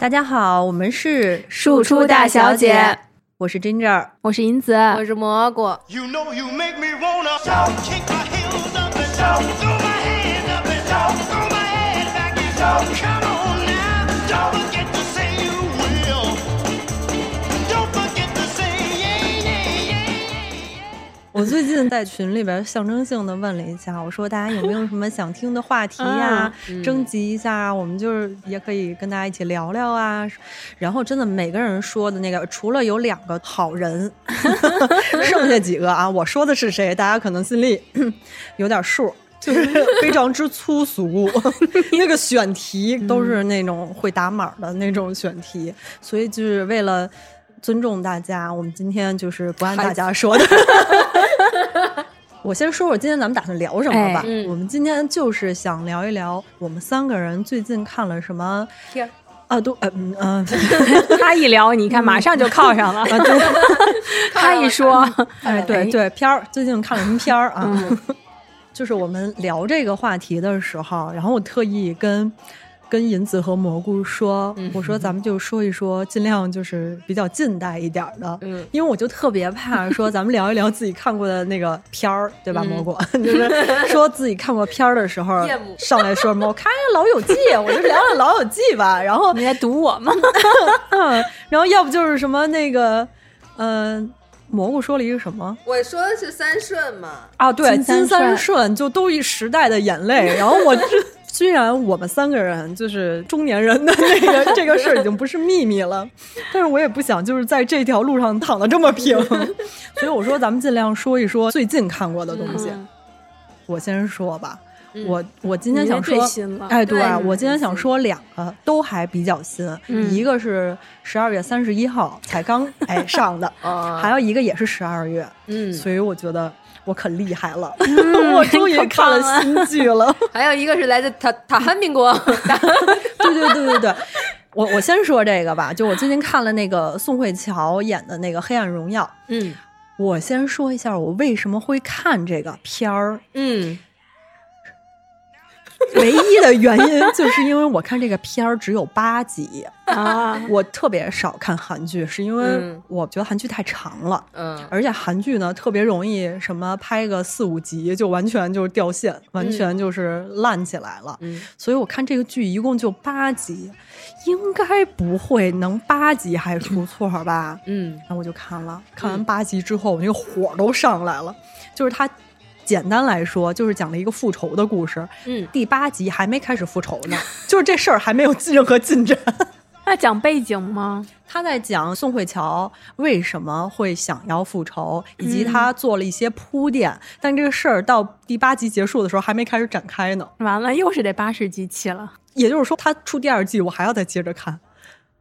大家好，我们是庶出大小姐，我是 Ginger，我是银子，我是蘑菇。You know you make me wanna shout, kick my heels up and down, throw my hands up and down, throw my head back and down. Come on 我最近在群里边象征性的问了一下，我说大家有没有什么想听的话题呀、啊征集一下啊，我们就是也可以跟大家一起聊聊啊。然后真的每个人说的那个，除了有两个好人，剩下几个啊，我说的是谁，大家可能心里 有点数。就是非常之粗俗，那个选题都是那种会打码的那种选题，所以就是为了尊重大家，我们今天就是不按大家说的。我先说说今天咱们打算聊什么吧。哎嗯我们今天就是想聊一聊我们三个人最近看了什么片啊，都呃嗯嗯、他一聊，你看马上就靠上了。啊对，他一说，哎对对片儿，最近看了什么片儿啊？嗯就是我们聊这个话题的时候，然后我特意跟跟银子和蘑菇说，嗯我说咱们就说一说，尽量就是比较近代一点的，嗯因为我就特别怕说咱们聊一聊自己看过的那个片儿，对吧，嗯蘑菇？就是说自己看过片儿的时候，上来说什么我看《老友记》，我就聊聊《老友记》吧，然后你在堵我吗？嗯，然后要不就是什么那个，嗯、蘑菇说了一个什么？我说的是三顺嘛，啊，对，金三金三顺顺就都一时代的眼泪。然后我这 虽然我们三个人就是中年人的那个 这个事儿已经不是秘密了，但是我也不想就是在这条路上躺得这么平，所以我说咱们尽量说一说最近看过的东西。嗯。我先说吧，嗯。我我今天想说哎，对对我今天想说两个都还比较新，嗯。一个是十二月三十一号才刚哎上的，哦。还有一个也是十二月，嗯，所以我觉得我可厉害了，我终于看了新剧了。还有一个是来自塔塔汉民国，对对对对对，我我先说这个吧，就我最近看了那个宋慧乔演的那个《黑暗荣耀》，嗯我先说一下我为什么会看这个片儿。嗯 唯一的原因就是因为我看这个片儿只有八集，啊，我特别少看韩剧，是因为嗯我觉得韩剧太长了。嗯而且韩剧呢，特别容易什么拍个四五集就完全就是掉线，完全就是烂起来了。嗯所以我看这个剧一共就八集，应该不会能八集还出错吧？嗯然后我就看了，看完八集之后，我那个火都上来了。就是它简单来说，就是讲了一个复仇的故事。嗯第八集还没开始复仇呢，就是这事儿还没有任何进展。那讲背景吗？他在讲宋慧乔为什么会想要复仇，以及他做了一些铺垫，但这个事儿到第八集结束的时候还没开始展开呢。完了，又是这巴士机器了。也就是说，他出第二季，我还要再接着看，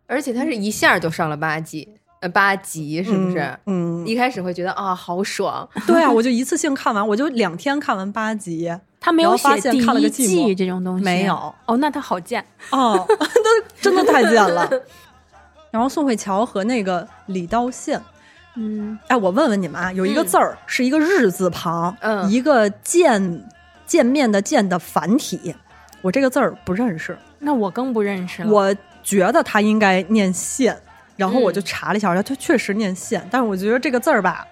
而且他是一下就上了八集，呃八集是不是？嗯，嗯一开始会觉得啊好爽，对啊，我就一次性看完，我就两天看完八集。他没有然后发写第现看了个一寂寞季这种东西，没有。哦，那他好贱。哦，那真的太贱了。然后宋慧乔和那个李道宪，嗯，哎，我问问你们啊，有一个字儿、是一个日字旁，嗯一个见见面的见的繁体，我这个字儿不认识，那我更不认识了。我觉得他应该念线，然后我就嗯查了一下，它确实念线，但是我觉得这个字儿吧。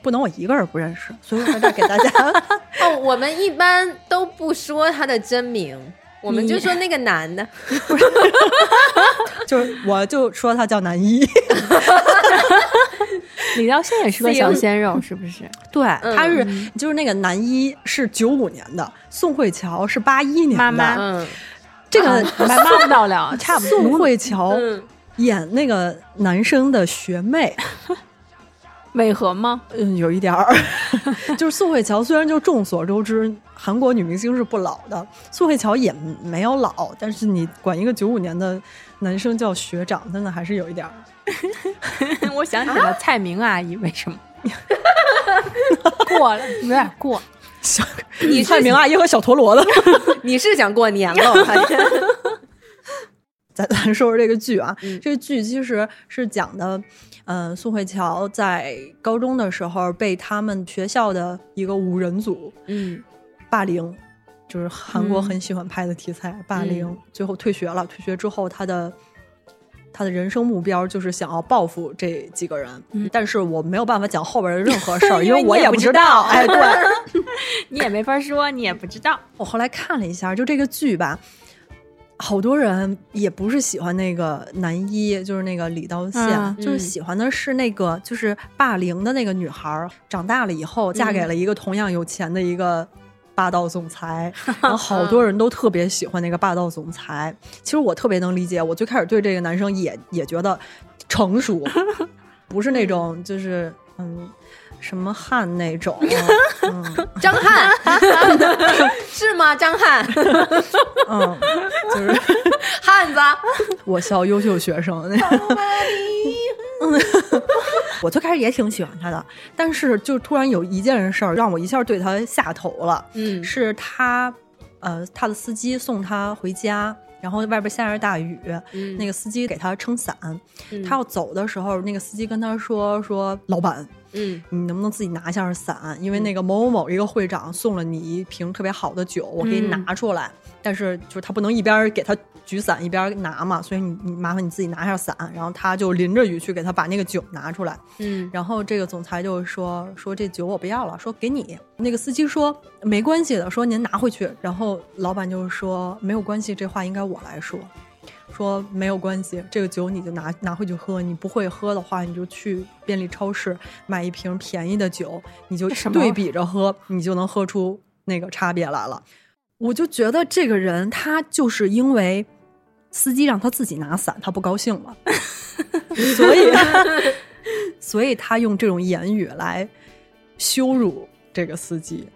不能我一个人不认识，所以我在这给大家 哦，我们一般都不说他的真名，我们就说那个男的，就是我就说他叫男一，李道宪也是个小鲜肉，是不是？对，嗯他是就是那个男一是九五年的，宋慧乔是八一年的，妈妈嗯这个妈妈不到了，差不多宋。慧乔嗯演那个男生的学妹，违和吗？嗯，有一点儿，就是宋慧乔虽然就众所周知，韩国女明星是不老的，宋慧乔也没有老，但是你管一个九五年的男生叫学长，真的还是有一点儿。我想起了蔡明阿姨，为什么？过了，有点过。小你蔡明阿姨和小陀螺的。你是想过年了？我发现咱 咱说说这个剧啊，嗯。这个剧其实是讲的，嗯、宋慧乔在高中的时候被他们学校的一个五人组嗯。霸凌，就是韩国嗯。很喜欢拍的题材，霸凌，最后退学了。退学之后，他的他的人生目标就是想要报复这几个人，嗯。但是我没有办法讲后边的任何事儿，因为我也不知不知道。哎，对，你也没法说，你也不知道。我后来看了一下，就这个剧吧，好多人也不是喜欢那个男一，就是那个李道宪，嗯就是喜欢的是那个就是霸凌的那个女孩儿，长大了以后嫁给了一个同样有钱的一个。霸道总裁，然后好多人都特别喜欢那个霸道总裁。其实我特别能理解，我最开始对这个男生也也觉得成熟，不是那种就是嗯什么汉那种，嗯 张翰。是吗？张翰，嗯，就是。汉子，我校优秀学生。嗯，我最开始也挺喜欢他的，但是就突然有一件事儿让我一下对他下头了。嗯。是他，呃，他的司机送他回家，然后外边下着大雨，嗯。那个司机给他撑伞。嗯。他要走的时候，那个司机跟他说：“说老板，嗯你能不能自己拿一下伞？因为那个某某某一个会长送了你一瓶特别好的酒，我给你嗯拿出来。但是就是他不能一边给他举伞一边拿嘛，所以你你麻烦你自己拿一下伞。然后他就淋着雨去给他把那个酒拿出来。嗯然后这个总裁就说说这酒我不要了，说给你。那个司机说没关系的，说您拿回去。然后老板就说没有关系，这话应该我来说。说没有关系，这个酒你就拿拿回去喝。你不会喝的话，你就去便利超市买一瓶便宜的酒，你就对比着喝，你就能喝出那个差别来了。我就觉得这个人他就是因为司机让他自己拿伞，他不高兴了，所以 所以他用这种言语来羞辱这个司机。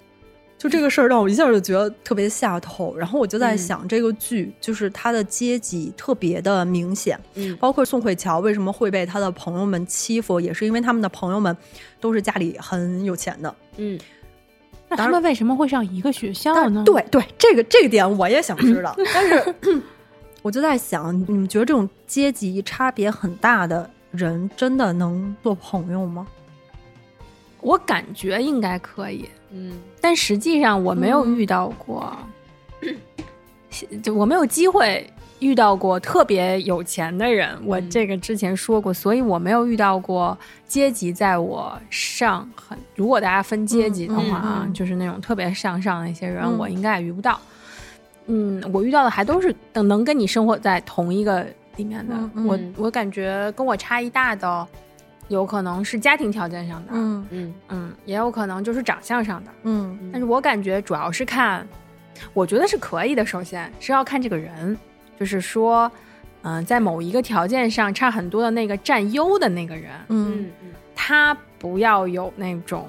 就这个事儿让我一下就觉得特别下头，然后我就在想，这个剧就是他的阶级特别的明显，嗯包括宋慧乔为什么会被他的朋友们欺负，也是因为他们的朋友们都是家里很有钱的。嗯那他们为什么会上一个学校呢？对对，这个这个点我也想知道，但是我就在想，你们觉得这种阶级差别很大的人真的能做朋友吗？我感觉应该可以，嗯但实际上我没有遇到过，就我没有机会遇到过特别有钱的人。我这个之前说过，所以我没有遇到过阶级在我上很。如果大家分阶级的话啊，就是那种特别向上的一些人，嗯我应该也遇不到。嗯，我遇到的还都是能能跟你生活在同一个里面的。我我感觉跟我差异大的，有可能是家庭条件上的，嗯。嗯。嗯，也有可能就是长相上的。嗯。但是我感觉主要是看，我觉得是可以的。首先是要看这个人，就是说，嗯、在某一个条件上差很多的那个占优的那个人，嗯嗯。他不要有那种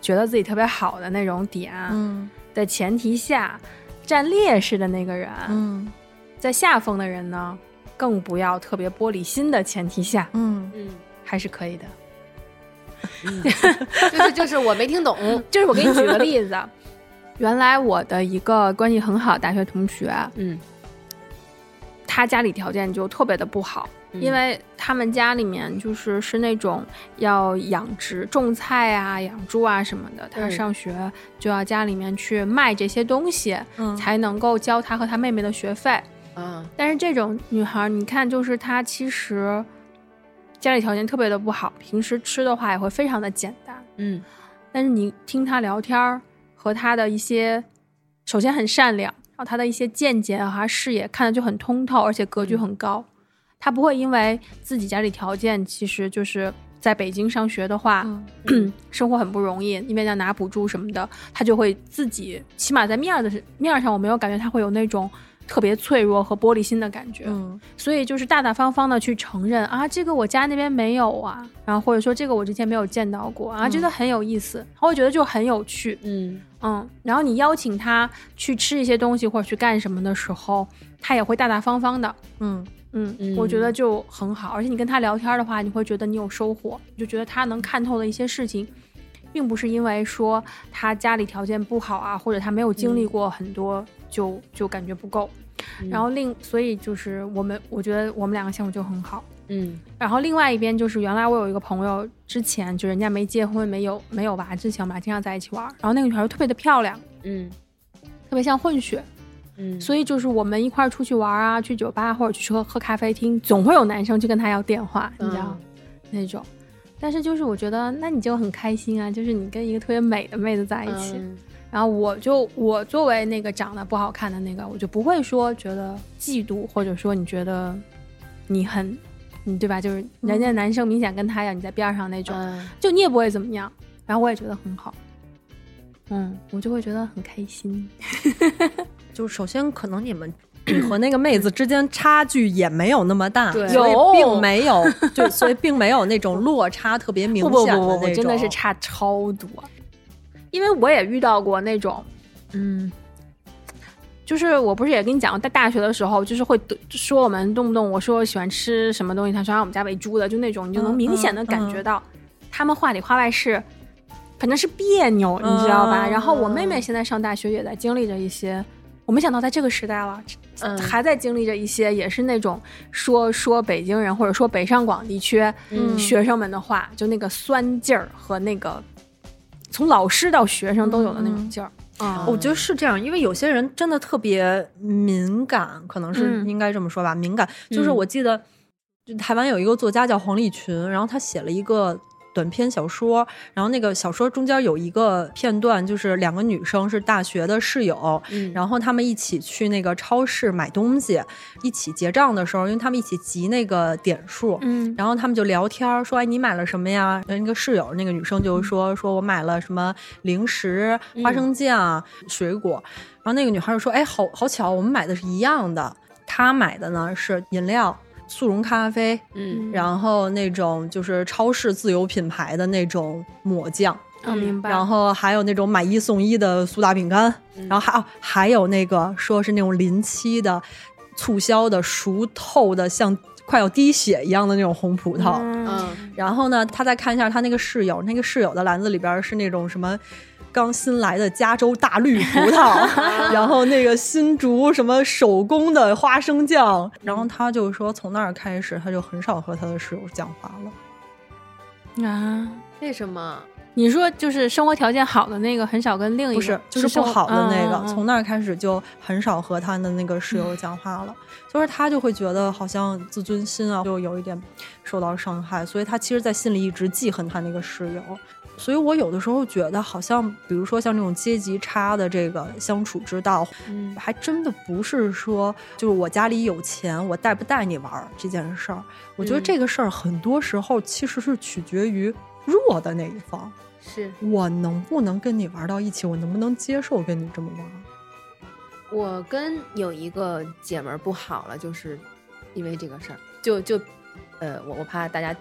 觉得自己特别好的那种点嗯。的前提下，占劣势的那个人，嗯在下风的人呢，更不要特别玻璃心的前提下，嗯。嗯还是可以的。嗯，就是就是我没听懂，就是我给你举个例子，原来我的一个关系很好的大学同学，嗯。他家里条件就特别的不好，嗯。因为他们家里面就是是那种要养殖、种菜啊、养猪啊什么的，他嗯上学就要家里面去卖这些东西，嗯。才能够交他和他妹妹的学费。嗯。但是这种女孩，你看，就是她其实家里条件特别的不好，平时吃的话也会非常的简单。嗯但是你听他聊天儿，和他的一些，首先很善良，然后他的一些见解啊、和视野看的就很通透，而且格局很高。他不会因为自己家里条件其实就是在北京上学的话，嗯 生活很不容易，因为要拿补助什么的，他就会自己，起码在面儿的面儿上，我没有感觉他会有那种特别脆弱和玻璃心的感觉。嗯所以就是大大方方的去承认啊，这个我家那边没有啊，然后或者说这个我之前没有见到过啊，嗯觉得很有意思，他会觉得就很有趣，嗯嗯，然后你邀请他去吃一些东西或者去干什么的时候，他也会大大方方的，嗯嗯，嗯我觉得就很好，而且你跟他聊天的话，你会觉得你有收获，你就觉得他能看透的一些事情。并不是因为说他家里条件不好啊，或者他没有经历过很多，就就感觉不够。然后另所以就是我们，我觉得我们两个相处就很好。嗯然后另外一边就是，原来我有一个朋友，之前就人家没结婚、没有没有娃之前，我们俩经常在一起玩。然后那个女孩又特别的漂亮，嗯特别像混血，嗯，所以就是我们一块儿出去玩啊，去酒吧或者去喝喝咖啡厅，总会有男生去跟她要电话，你知道、那种。但是就是我觉得，那你就很开心啊，就是你跟一个特别美的妹子在一起，嗯然后我就我作为那个长得不好看的那个，我就不会说觉得嫉妒，或者说你觉得你很，你对吧？就是人家男生明显跟他一样，你在边上那种，嗯就你也不会怎么样。然后我也觉得很好，嗯，我就会觉得很开心。就首先可能你们你和那个妹子之间差距也没有那么大，对所以有并没有，就所以并没有那种落差特别明显的那种。不不不，真的是差超多。因为我也遇到过那种，嗯，就是我不是也跟你讲过，在大学的时候，就是会说我们动不动我说我喜欢吃什么东西，他说让我们家喂猪的，就那种，你就能嗯明显的嗯感觉到他们话里话外是。反正是别扭，你知道吧？嗯然后我妹妹现在上大学，也在经历着一些，我没想到在这个时代了，嗯还在经历着一些，也是那种说说北京人或者说北上广地区嗯学生们的话，就那个酸劲儿和那个从老师到学生都有的那种劲儿啊。我觉得是这样，因为有些人真的特别敏感，可能是嗯应该这么说吧。敏感就是嗯我记得，就台湾有一个作家叫黄立群，然后他写了一个。短篇小说，然后那个小说中间有一个片段，就是两个女生是大学的室友，嗯然后她们一起去那个超市买东西，一起结账的时候，因为她们一起集那个点数，嗯然后她们就聊天，说：“哎，你买了什么呀？”那个室友，那个女生就说：“说我买了什么零食、花生酱、水果。”然后那个女孩就说：“哎，好好巧，我们买的是一样的。她买的呢是饮料、速溶咖啡，嗯然后那种就是超市自有品牌的那种抹酱，啊，明白。然后还有那种买一送一的苏打饼干，然后还哦还有那个说是那种临期的促销的熟透的像快要滴血一样的那种红葡萄。嗯嗯然后呢，他再看一下他那个室友，那个室友的篮子里边是那种什么。刚新来的加州大绿葡萄，然后那个新竹什么手工的花生酱，然后他就说从那儿开始，他就很少和他的室友讲话了。啊，为什么？你说就是生活条件好的那个很少跟另一个不是，就是不好的那个，从那儿开始就很少和他的那个室友讲话了。就是他就会觉得好像自尊心啊，就有一点受到伤害，所以他其实，在心里一直记恨他那个室友。所以我有的时候觉得，好像比如说像这种阶级差的这个相处之道，嗯还真的不是说就是我家里有钱，我带不带你玩儿这件事儿。我觉得嗯这个事儿很多时候其实是取决于弱的那一方。是我能不能跟你玩到一起？我能不能接受跟你这么玩？我跟有一个姐们儿不好了，就是因为这个事儿，就就呃，我我怕大家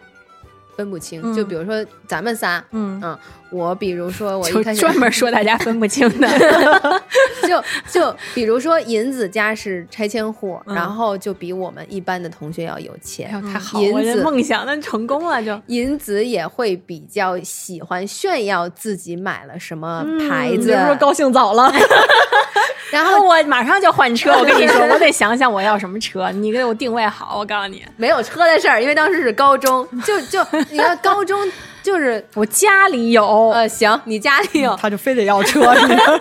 分不清，嗯。就比如说咱们仨，嗯。嗯，我比如说我一开始专门说大家分不清的。就就比如说银子家是拆迁户，嗯。然后就比我们一般的同学要有哎钱呦，，太好我的子梦想那成功了就。银子也会比较喜欢炫耀自己买了什么牌子，嗯比如说高兴早了，然后我马上就换车，我跟你说，我得想想我要什么车，你给我定位好，我告诉你，没有车的事儿，因为当时是高中，就就 你看高中就是我家里有，呃行，你家里有，他就非得要车。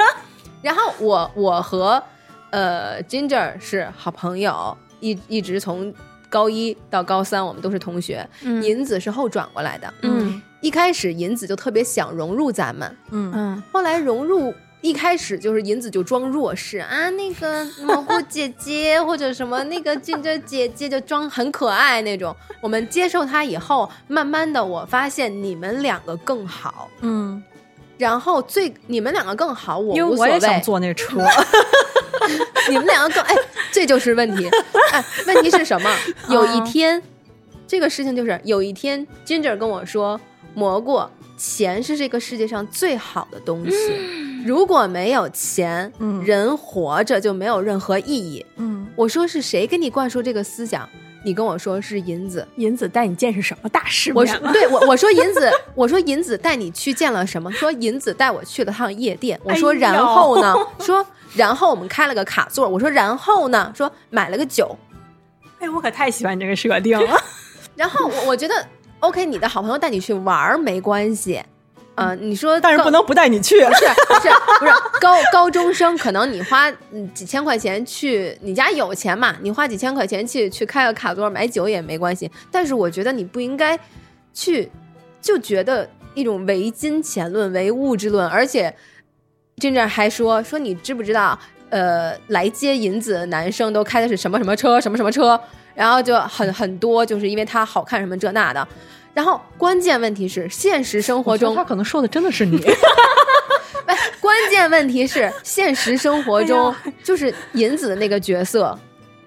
然后我我和呃 Ginger 是好朋友，一一直从高一到高三我们都是同学，嗯。银子是后转过来的，嗯。一开始银子就特别想融入咱们，嗯，嗯。后来融入。一开始就是银子就装弱势啊，那个 蘑菇姐姐或者什么那个俊哲姐姐就装很可爱那种。我们接受她以后，慢慢的我发现你们两个更好，嗯，然后最你们两个更好，我因为无所谓。我也想坐那车。你们两个更哎，这就是问题。哎，问题是什么？有一天，这个事情就是有一天，Ginger 跟我说，蘑菇，钱是这个世界上最好的东西。如果没有钱，嗯人活着就没有任何意义。嗯，我说是谁给你灌输这个思想？你跟我说是银子。银子带你见识什么大世我面了？说对我我说银子，我说银子带你去见了什么？说银子带我去了趟夜店。我说然后呢？说然后我们开了个卡座。我说然后呢？说买了个酒。哎，我可太喜欢这个设定了。然后我我觉得 OK，你的好朋友带你去玩儿没关系，呃，你说但是不能不带你去。不是不是不是高 高中生，可能你花嗯几千块钱去，你家有钱嘛，你花几千块钱去去开个卡座买酒也没关系。但是我觉得你不应该去就觉得一种唯金钱论、唯物质论，而且真正还说说你知不知道，呃，来接银子的男生都开的是什么什么车，什么什么车，然后就很很多，就是因为他好看什么这那的。然后关键问题是，现实生活中他可能说的真的是你。哎，关键问题是，现实生活中、就是银子的那个角色，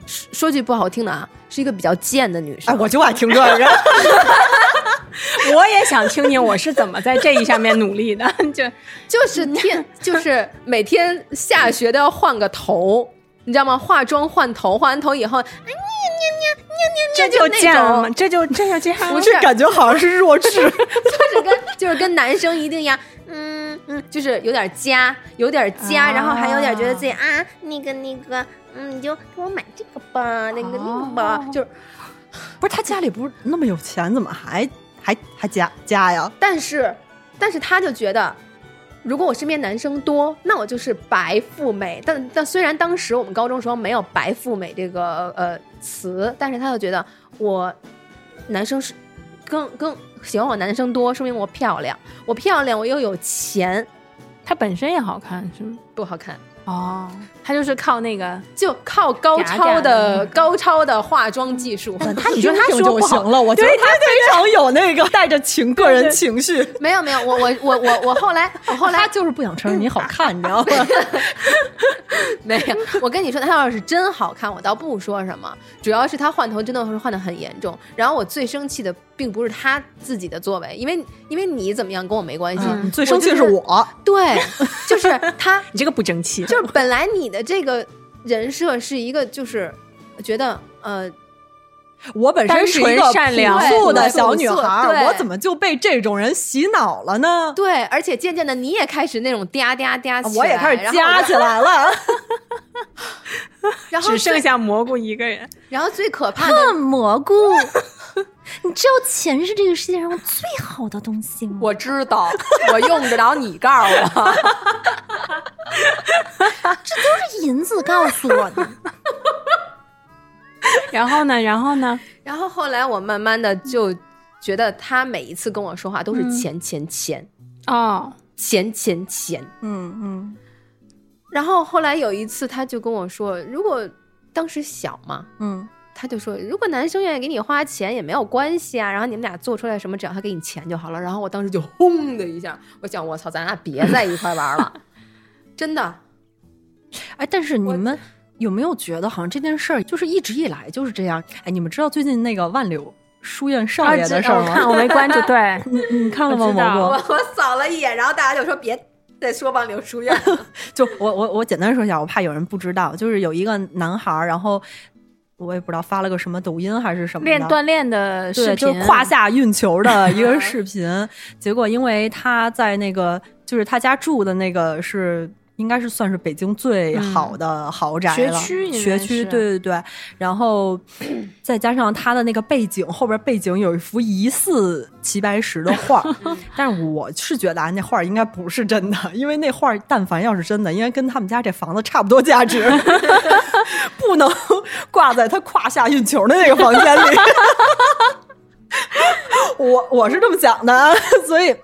说说句不好听的啊，是一个比较贱的女生。哎，我就爱听这个。我也想听听我是怎么在这一上面努力的，就就是天，就是每天下学都要换个头，你知道吗？化妆换头，换完头以后，这就这样？这就这就这样。不是这感觉好像是弱智。就是跟就是跟男生一定要，嗯嗯，就是有点夹，有点夹，然后还有点觉得自己啊，那个那个，嗯，你就给我买这个吧，那个那个吧，就是。不是他家里不是那么有钱，怎么还还还加加呀？但是，但是他就觉得，如果我身边男生多，那我就是白富美。但但虽然当时我们高中时候没有“白富美”这个呃词，但是他就觉得我男生是更更喜欢我男生多，说明我漂亮，我漂亮，我又有钱，他本身也好看是吗？不好看。哦，他就是靠那个，就靠高超的高超的化妆技术，他你说他说就行了，我觉得他非常有那个带着情个人情绪。没有没有，我我我我我后来我后来他就是不想承认你好看，你知道吗？没有，我跟你说，他要是真好看，我倒不说什么。主要是他换头真的是换的很严重。然后我最生气的并不是他自己的作为，因为因为你怎么样跟我没关系，嗯，最生气的是就是我。对，就是他，你这个不争气，就是本来你的这个人设是一个，就是觉得呃，我本身是一个纯善良朴素的小女孩儿，我怎么就被这种人洗脑了呢？对，而且渐渐的你也开始那种嗲嗲嗲我也开始加起来了。然后 只剩下蘑菇一个人。然后最可怕的，蘑菇，你知道钱是这个世界上最好的东西吗？我知道，我用得着你告诉我。这都是银子告诉我的。然后呢？然后呢？然后后来我慢慢的就觉得他每一次跟我说话都是钱钱钱哦，钱钱钱。嗯嗯然后后来有一次他就跟我说，如果当时小嘛，嗯，他就说如果男生愿意给你花钱也没有关系啊，然后你们俩做出来什么，只要他给你钱就好了。然后我当时就轰的一下，我想我操，咱俩别在一块玩了，真的。哎，但是你们有没有觉得，好像这件事儿就是一直以来就是这样？哎，你们知道最近那个万柳书院少爷的事儿我看吗？我没关注，对，你你看了吗，我？我我扫了一眼，然后大家就说别再说万柳书院了。就我我我简单说一下，我怕有人不知道，就是有一个男孩儿，然后我也不知道发了个什么抖音还是什么的练锻炼的视对，频，就是胯下运球的 一个视频。结果因为他在那个，就是他家住的那个是。应该是算是北京最好的豪宅了，学区学区，对对对。然后再加上他的那个背景，后边背景有一幅疑似齐白石的画儿，但是我是觉得啊，那画儿应该不是真的，因为那画儿但凡要是真的，应该跟他们家这房子差不多价值，不能挂在他胯下运球的那个房间里。我我是这么想的，所以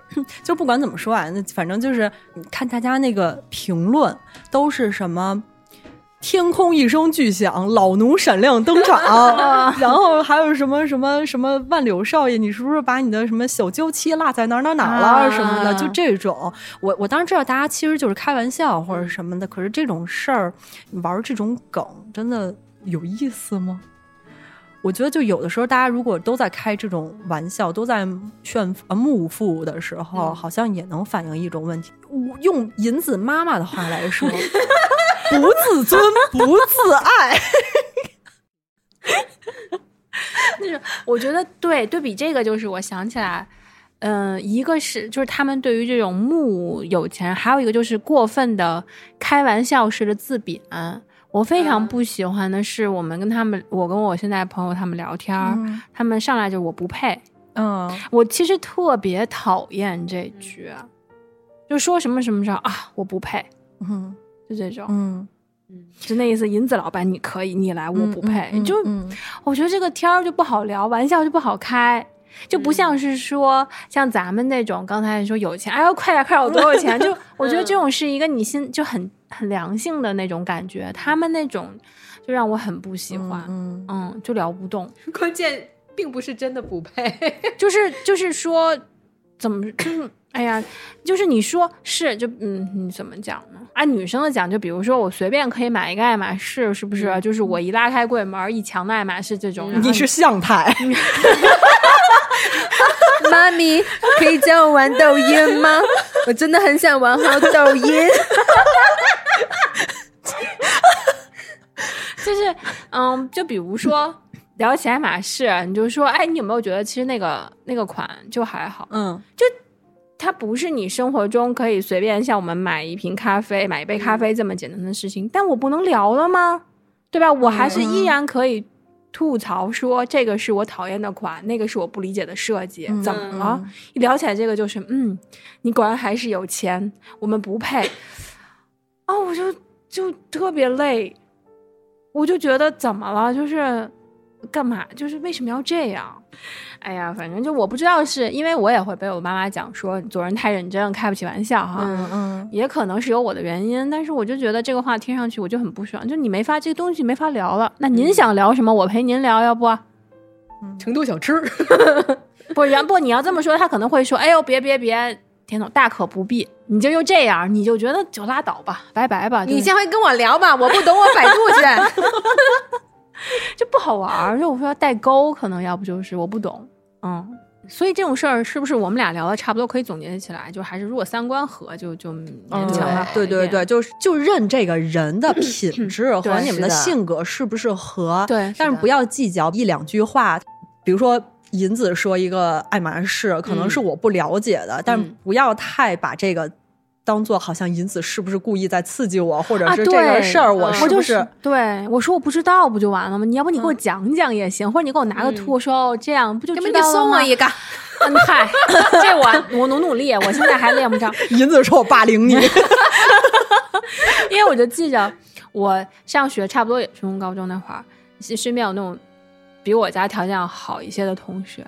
就不管怎么说啊，那反正就是你看大家那个评论都是什么。天空一声巨响，老奴闪亮登场，然后还有什么什么什么万柳少爷，你是不是把你的什么小娇妻落在哪儿哪儿哪儿了、啊什么的？就这种，我我当然知道大家其实就是开玩笑或者什么的，可是这种事儿玩这种梗真的有意思吗？我觉得就有的时候，大家如果都在开这种玩笑，都在炫啊慕富的时候，嗯好像也能反映一种问题。我用银子妈妈的话来说，不自尊，不自爱。那是我觉得对对比这个，就是我想起来，嗯、一个是就是他们对于这种慕有钱人，还有一个就是过分的开玩笑式的自贬。我非常嗯不喜欢的是，我们跟他们，我跟我现在朋友他们聊天儿，他们上来就我不配。嗯，我其实特别讨厌这句，就说什么什么什么啊，我不配，嗯就这种，嗯，就那意思。银子老板你可以，你来我不配，嗯就嗯我觉得这个天儿就不好聊，玩笑就不好开。就不像是说像咱们那种刚才说有钱，哎呦快点快点，我多有钱！就我觉得这种是一个你心就很很良性的那种感觉，他们那种就让我很不喜欢，嗯嗯，就聊不动。关键并不是真的不配。就是就是说，怎么就是哎呀，就是你说是就嗯，你怎么讲呢？按女生的讲，就比如说我随便可以买一个爱马仕，是不是？就是我一拉开柜门，一墙的爱马仕这种。你是 向太，妈咪，可以教我玩抖音吗？我真的很想玩好抖音。就是嗯，就比如说聊起爱马仕，你就说，哎，你有没有觉得其实那个那个款就还好？嗯它不是你生活中可以随便像我们买一瓶咖啡、买一杯咖啡这么简单的事情，但我不能聊了吗？对吧？我还是依然可以吐槽说这个是我讨厌的款，那个是我不理解的设计，怎么了？一聊起来这个就是，嗯，你果然还是有钱，我们不配。哦，我就就特别累，我就觉得怎么了？就是干嘛？就是为什么要这样？哎呀，反正就我不知道是因为我也会被我妈妈讲说你做人太认真，开不起玩笑哈。嗯嗯也可能是有我的原因，但是我就觉得这个话听上去我就很不爽，就你没法这个东西没法聊了。那您想聊什么，我陪您聊，要不？成都小吃，不然不，你要这么说，他可能会说：“哎呦，别别别，田总大可不必。”你就又这样，你就觉得就拉倒吧，拜拜吧，你就下回跟我聊吧，我不懂，我百度去。就不好玩儿。就我说代沟，可能要不就是我不懂，嗯。所以这种事儿是不是我们俩聊的差不多可以总结起来？就还是如果三观合，就就勉强吧。对对对，就是就认这个人的品质和你们的性格是不是合，对但是不要计较一两句话，比如说。银子说一个爱马仕，可能是我不了解的，但嗯不要太把这个当做好像银子是不是故意在刺激我，或者啊是这个对事儿我嗯是不是对我说我不知道不就完了吗？你要不你给我嗯讲讲也行，或者你给我拿个图，我说哦这样不就知道了吗送我一个，嗯嗨，这我我努努力，我现在还练不着，银子说我霸凌你，因为我就记着我上学差不多也是初中高中那会儿，是身边有那种比我家条件要好一些的同学，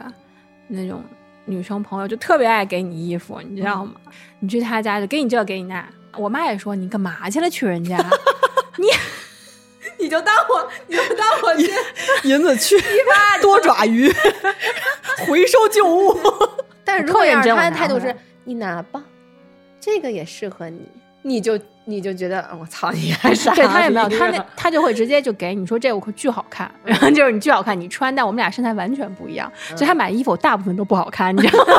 那种女生朋友就特别爱给你衣服，你知道吗？你去她家就给你这给你那，我妈也说你干嘛去了去人家，你 你就当我，你就当我去。银子去多爪鱼 回收旧物，但是如果要是特认真他的态度是你拿吧，这个也适合你，你就你就觉得，嗯我操，你还傻逼。对他也没有，他那他就会直接就给你说这我可巨好看，然后就是你巨好看，你穿，但我们俩身材完全不一样，所以他买衣服大部分都不好看，你知道吗？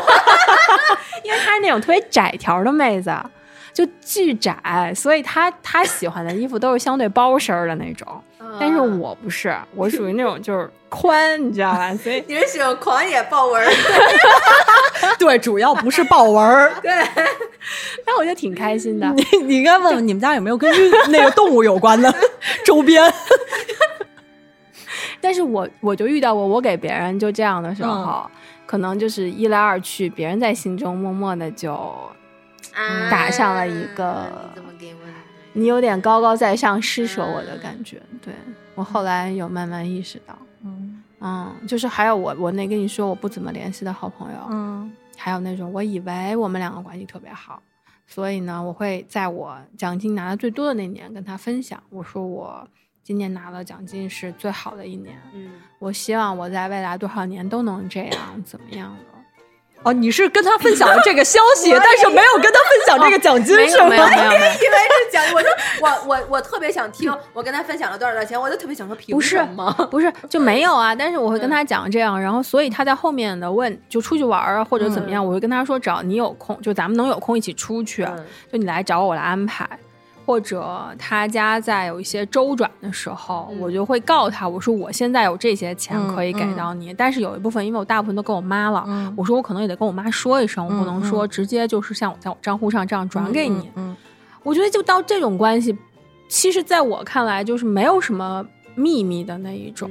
因为他是那种特别窄条的妹子，就巨窄，所以他他喜欢的衣服都是相对包身儿的那种，但是我不是，我属于那种就是宽，你知道吧？所以 你是喜欢狂野豹纹儿，对，主要不是豹纹儿。那我就挺开心的。你你应该问问你们家有没有跟那个动物有关的周边。但是我我就遇到过，我给别人就这样的时候，可能就是一来二去，别人在心中默默的就打上了一个啊你怎么给我？你有点高高在上施舍我的感觉。对我后来有慢慢意识到，嗯嗯，就是还有我我那跟你说我不怎么联系的好朋友，嗯还有那种我以为我们两个关系特别好，所以呢，我会在我奖金拿的最多的那年跟他分享，我说我今年拿了奖金是最好的一年，嗯，我希望我在未来多少年都能这样，怎么样的？哦，你是跟他分享了这个消息，但是没有跟他分享这个奖金是吗？没有没有没有没有，以为是奖，我就我我我特别想听，我跟他分享了多少多少钱，我就特别想说凭不是什么？不是就没有啊？但是我会跟他讲这样，然后所以他在后面的问就出去玩儿啊或者怎么样，我会跟他说，只要你有空，就咱们能有空一起出去，嗯就你来找，我来安排。或者他家在有一些周转的时候，嗯。我就会告他，我说我现在有这些钱嗯可以给到你，但是有一部分因为我大部分都跟我妈了，嗯。我说我可能也得跟我妈说一声，我不能嗯。说直接就是像我在我账户上这样转给你。嗯我觉得就到这种关系，其实在我看来就是没有什么秘密的那一种。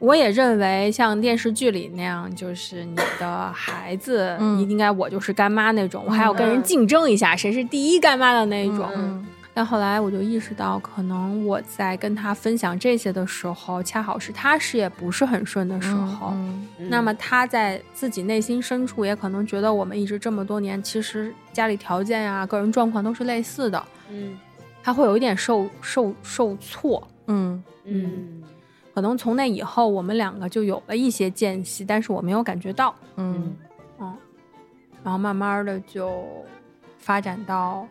嗯我也认为像电视剧里那样，就是你的孩子嗯。应该我就是干妈那种，我还要跟人竞争一下谁是第一干妈的那种。嗯但后来我就意识到，可能我在跟他分享这些的时候，恰好是他事业不是很顺的时候。嗯那么他在自己内心深处也可能觉得，我们一直这么多年，其实家里条件呀、个人状况都是类似的，嗯。他会有一点受受受挫。嗯。嗯可能从那以后，我们两个就有了一些间隙，但是我没有感觉到。嗯嗯，然后慢慢的就发展到，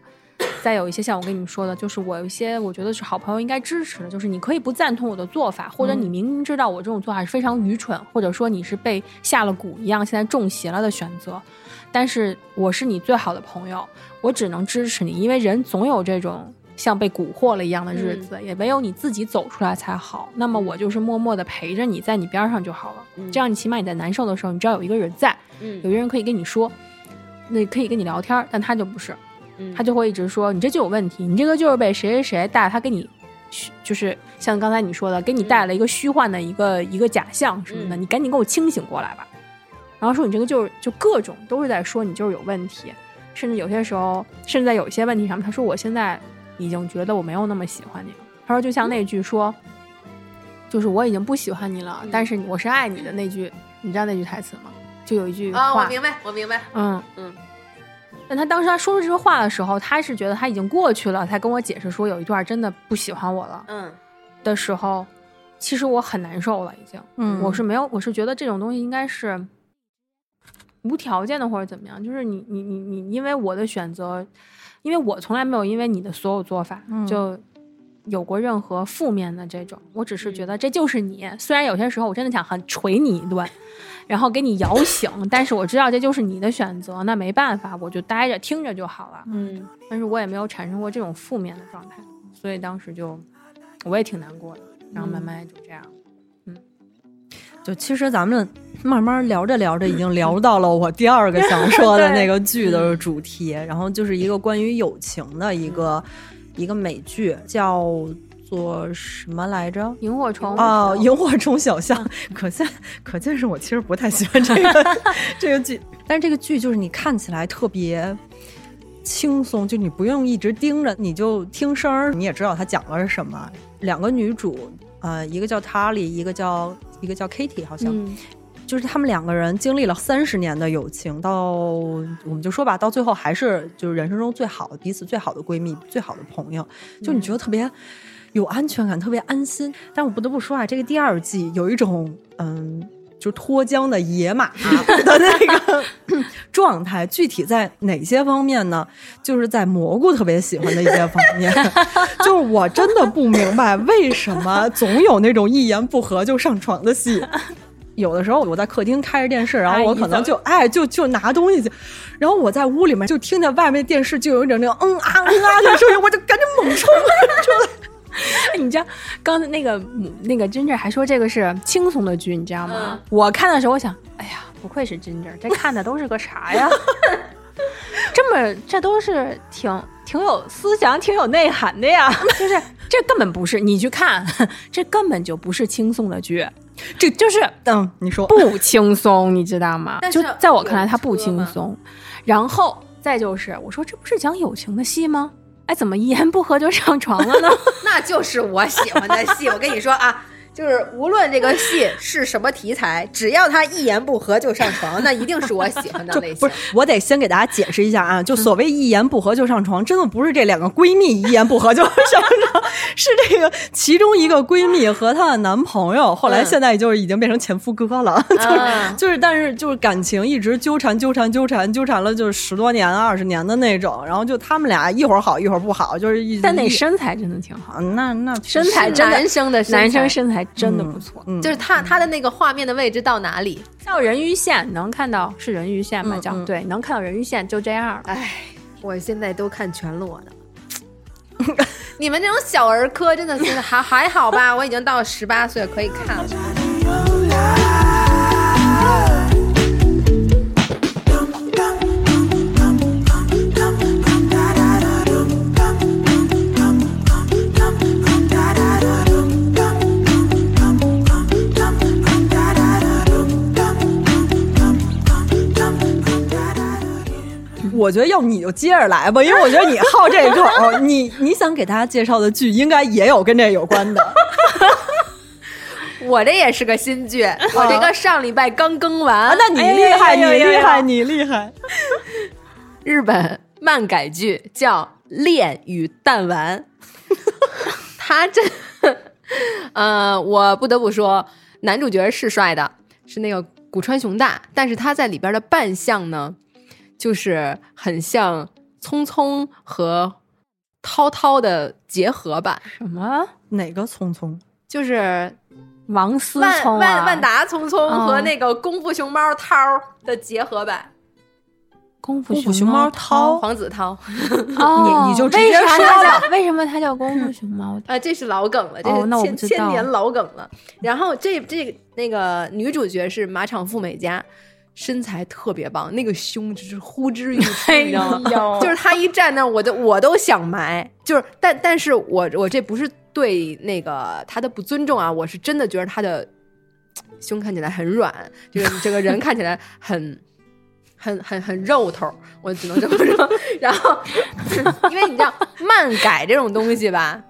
再有一些像我跟你们说的，就是我有一些我觉得是好朋友应该支持的，就是你可以不赞同我的做法，或者你明明知道我这种做法是非常愚蠢，或者说你是被下了蛊一样现在中邪了的选择，但是我是你最好的朋友，我只能支持你，因为人总有这种。像被蛊惑了一样的日子，也唯有你自己走出来才好。那么我就是默默的陪着你，在你边上就好了。嗯。这样你起码你在难受的时候，你知道有一个人在，嗯。有一个人可以跟你说，那可以跟你聊天儿，但他就不是，嗯。他就会一直说你这就有问题，你这个就是被谁谁谁带，他给你虚，就是像刚才你说的，给你带了一个虚幻的一个、一个假象什么的，嗯。你赶紧给我清醒过来吧。然后说你这个就是就各种都是在说你就是有问题，甚至有些时候，甚至在有一些问题上面，他说我现在已经觉得我没有那么喜欢你了。他说就像那句说，就是我已经不喜欢你了，但是我是爱你的那句，你知道那句台词吗？就有一句话，啊，我明白，我明白，嗯嗯。但他当时他说出这句话的时候，他是觉得他已经过去了，才跟我解释说有一段真的不喜欢我了嗯的时候，其实我很难受了，已经。嗯我是没有，我是觉得这种东西应该是无条件的或者怎么样，就是你你你你因为我的选择，因为我从来没有因为你的所有做法、嗯就有过任何负面的这种，我只是觉得这就是你。虽然有些时候我真的想很捶你一顿，然后给你摇醒，但是我知道这就是你的选择，那没办法，我就待着听着就好了。嗯但是我也没有产生过这种负面的状态，所以当时就我也挺难过的，然后慢慢就这样。嗯就其实咱们慢慢聊着聊着，已经聊到了我第二个想说的那个剧的主题，然后就是一个关于友情的一个、一个美剧，叫做什么来着？萤火虫啊，萤火虫小象，可见可见是我其实不太喜欢这个 这个剧，但是这个剧就是你看起来特别轻松，就你不用一直盯着，你就听声儿，你也知道它讲了是什么。两个女主，呃，一个叫 Tali，一个叫一个叫 Kitty，好像、嗯就是他们两个人经历了三十年的友情，到我们就说吧，到最后还是就是人生中最好的彼此最好的闺蜜、最好的朋友，就你觉得特别有安全感，特别安心。但我不得不说啊，这个第二季有一种嗯。就脱缰的野马 的那个状态，具体在哪些方面呢？就是在蘑菇特别喜欢的一些方面，就是我真的不明白为什么总有那种一言不合就上床的戏。有的时候我在客厅开着电视，然后我可能就哎就就拿东西去，然后我在屋里面就听见外面电视就有一种那种嗯啊嗯啊的声音，我就赶紧猛冲出来。你知道刚才那个那个 Ginger 还说这个是轻松的剧，你知道吗？嗯我看的时候，我想，哎呀，不愧是 Ginger，这看的都是个啥呀？这么这都是挺挺有思想、挺有内涵的呀。就是这根本不是你去看，这根本就不是轻松的剧，这就是嗯，你说不轻松，你知道吗？但就在我看来，他不轻松。然后再就是，我说这不是讲友情的戏吗？哎，怎么一言不合就上床了呢？那就是我喜欢的戏。我跟你说啊，就是无论这个戏 是什么题材，只要他一言不合就上床，那一定是我喜欢的就类型。不是，我得先给大家解释一下啊，就所谓一言不合就上床，真的不是这两个闺蜜一言不合就上床，是这个其中一个闺蜜和她的男朋友，后来嗯现在就是已经变成前夫哥了，就是、啊就是，但是就是感情一直纠缠纠缠纠缠纠缠了就是十多年啊二十年的那种，然后就他们俩一会儿好一会儿不好，就是一但那身材真的挺好啊，那那身材真的男生的身材男生身材真的不错，嗯就是它它的那个画面的位置到哪里？到人鱼线能看到是人鱼线吧？叫、对，能看到人鱼线就这样。哎，我现在都看全裸的。你们这种小儿科真的是还还好吧？我已经到十八岁可以看了。我觉得要不你就接着来吧，因为我觉得你好这口，你 你想给大家介绍的剧应该也有跟这有关的。我这也是个新剧，我这个上礼拜刚更完。啊，那你厉害，你厉害，你厉害。日本漫改剧叫《恋与弹丸》，他这，呃，我不得不说，男主角是帅的，是那个古川雄大，但是他在里边的扮相呢，就是很像匆匆和涛涛的结合版，什么哪个匆匆？就是王思万聪啊？万万达聪聪哦和那个功夫熊猫涛的结合版，功夫功夫熊猫涛黄子韬。哦，你你就直为接说了叫为什么他叫功夫熊猫？啊，这是老梗了，这是千、千年老梗了。然后这这那个女主角是马场富美佳，身材特别棒，那个胸就是呼之欲出，你知道吗？就是他一站那，我都我都想埋。就是，但但是我我这不是对那个他的不尊重啊，我是真的觉得他的胸看起来很软，就是这个人看起来很。很很很肉头，我只能这么说。然后，因为你知道漫改这种东西吧，